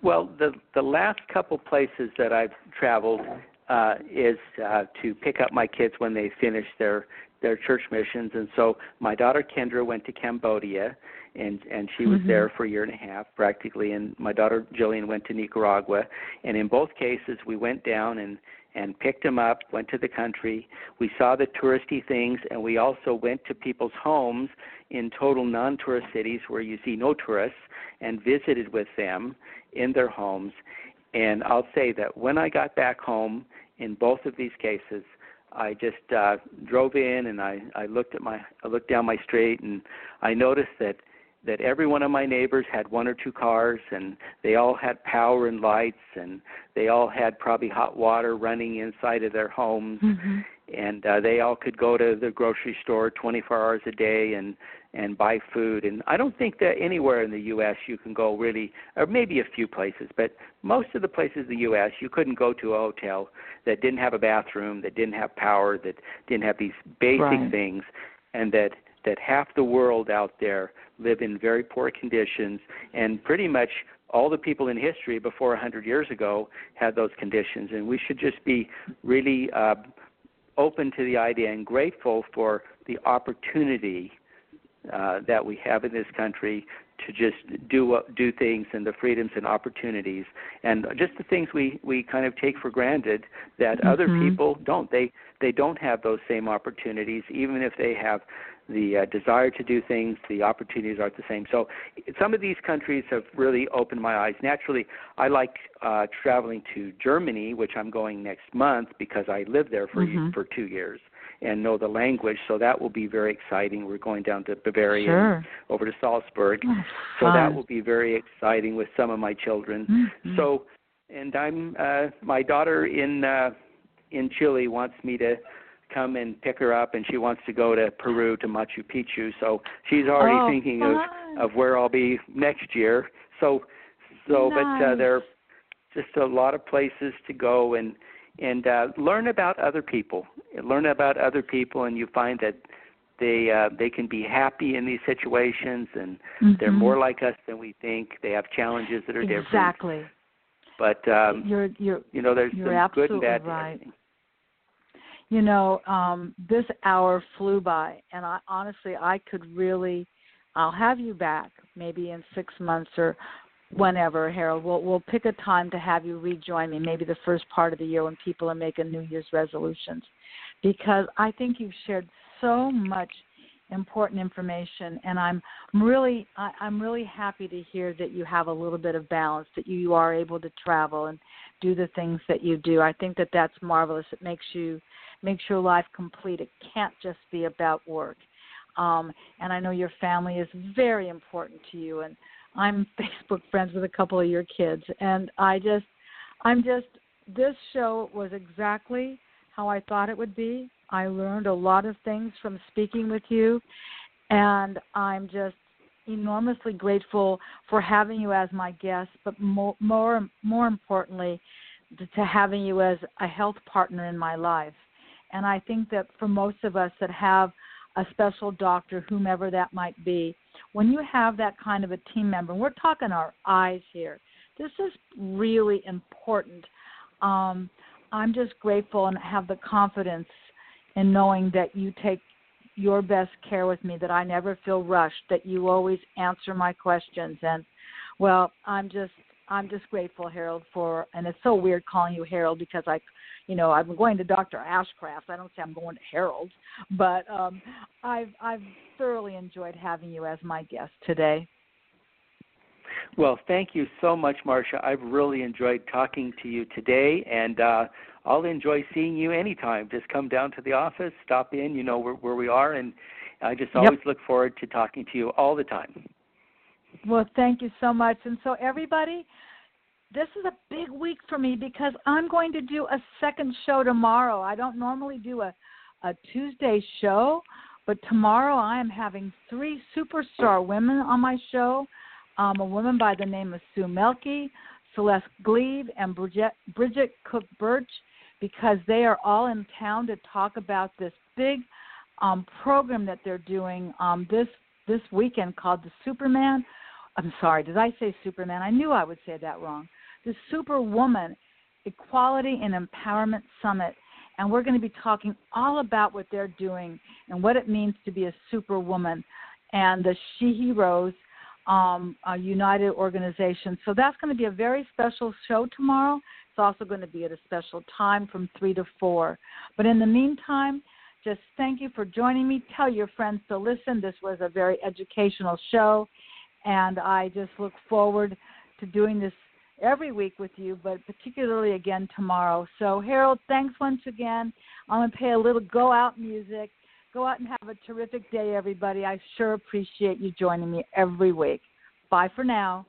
Well, the the last couple places that I've traveled uh, is uh, to pick up my kids when they finish their their church missions, and so my daughter Kendra went to Cambodia, and and she was mm-hmm. there for a year and a half practically, and my daughter Jillian went to Nicaragua, and in both cases we went down and and picked them up, went to the country. We saw the touristy things, and we also went to people's homes in total non tourist cities where you see no tourists and visited with them in their homes. And I'll say that when I got back home, in both of these cases, I just uh, drove in and I, I looked at my I looked down my street and I noticed that that every one of my neighbors had one or two cars and they all had power and lights and they all had probably hot water running inside of their homes mm-hmm. and uh, they all could go to the grocery store 24 hours a day and and buy food and I don't think that anywhere in the US you can go really or maybe a few places but most of the places in the US you couldn't go to a hotel that didn't have a bathroom that didn't have power that didn't have these basic right. things and that that half the world out there live in very poor conditions, and pretty much all the people in history before 100 years ago had those conditions, and we should just be really uh, open to the idea and grateful for the opportunity uh, that we have in this country to just do do things and the freedoms and opportunities. And just the things we we kind of take for granted that mm-hmm. other people don't. They they don't have those same opportunities even if they have the uh, desire to do things the opportunities aren't the same so some of these countries have really opened my eyes naturally i like uh traveling to germany which i'm going next month because i lived there for mm-hmm. for 2 years and know the language. So that will be very exciting. We're going down to Bavaria sure. over to Salzburg. Oh, so that will be very exciting with some of my children. Mm-hmm. So and I'm uh my daughter in uh in Chile wants me to come and pick her up and she wants to go to Peru to Machu Picchu. So she's already oh, thinking fun. of of where I'll be next year. So so nice. but uh there are just a lot of places to go and and uh, learn about other people. Learn about other people, and you find that they uh, they can be happy in these situations, and mm-hmm. they're more like us than we think. They have challenges that are exactly. different. Exactly. But um, you're you're you know there's you're some good and bad. right. You know, um, this hour flew by, and I honestly I could really. I'll have you back maybe in six months or whenever, Harold. We'll we'll pick a time to have you rejoin me, maybe the first part of the year when people are making New Year's resolutions, because I think you've shared so much important information, and I'm really I, I'm really happy to hear that you have a little bit of balance, that you, you are able to travel and do the things that you do. I think that that's marvelous. It makes you makes your life complete. It can't just be about work. Um, and I know your family is very important to you, and I'm Facebook friends with a couple of your kids, and I just, I'm just, this show was exactly how I thought it would be. I learned a lot of things from speaking with you, and I'm just enormously grateful for having you as my guest, but more, more, more importantly, to having you as a health partner in my life. And I think that for most of us that have a special doctor, whomever that might be, when you have that kind of a team member, and we're talking our eyes here, this is really important. Um, I'm just grateful and have the confidence in knowing that you take your best care with me, that I never feel rushed, that you always answer my questions. And well, I'm just I'm just grateful, Harold, for and it's so weird calling you Harold because I you know, I'm going to Dr. Ashcraft. I don't say I'm going to Harold, but um, I've I've thoroughly enjoyed having you as my guest today. Well, thank you so much, Marcia. I've really enjoyed talking to you today, and uh, I'll enjoy seeing you anytime. Just come down to the office, stop in. You know where, where we are, and I just always yep. look forward to talking to you all the time. Well, thank you so much. And so, everybody, this is a big week for me because I'm going to do a second show tomorrow. I don't normally do a, a Tuesday show, but tomorrow I am having three superstar women on my show. Um, a woman by the name of Sue Melky, Celeste Glebe, and Bridget, Bridget Cook Burch, because they are all in town to talk about this big um, program that they're doing um, this this weekend called the Superman. I'm sorry, did I say Superman? I knew I would say that wrong the Superwoman Equality and Empowerment Summit. And we're going to be talking all about what they're doing and what it means to be a superwoman and the She Heroes um, United organization. So that's going to be a very special show tomorrow. It's also going to be at a special time from 3 to 4. But in the meantime, just thank you for joining me. Tell your friends to listen. This was a very educational show, and I just look forward to doing this every week with you, but particularly again tomorrow. So, Harold, thanks once again. I'm going to play a little go out music. Go out and have a terrific day, everybody. I sure appreciate you joining me every week. Bye for now.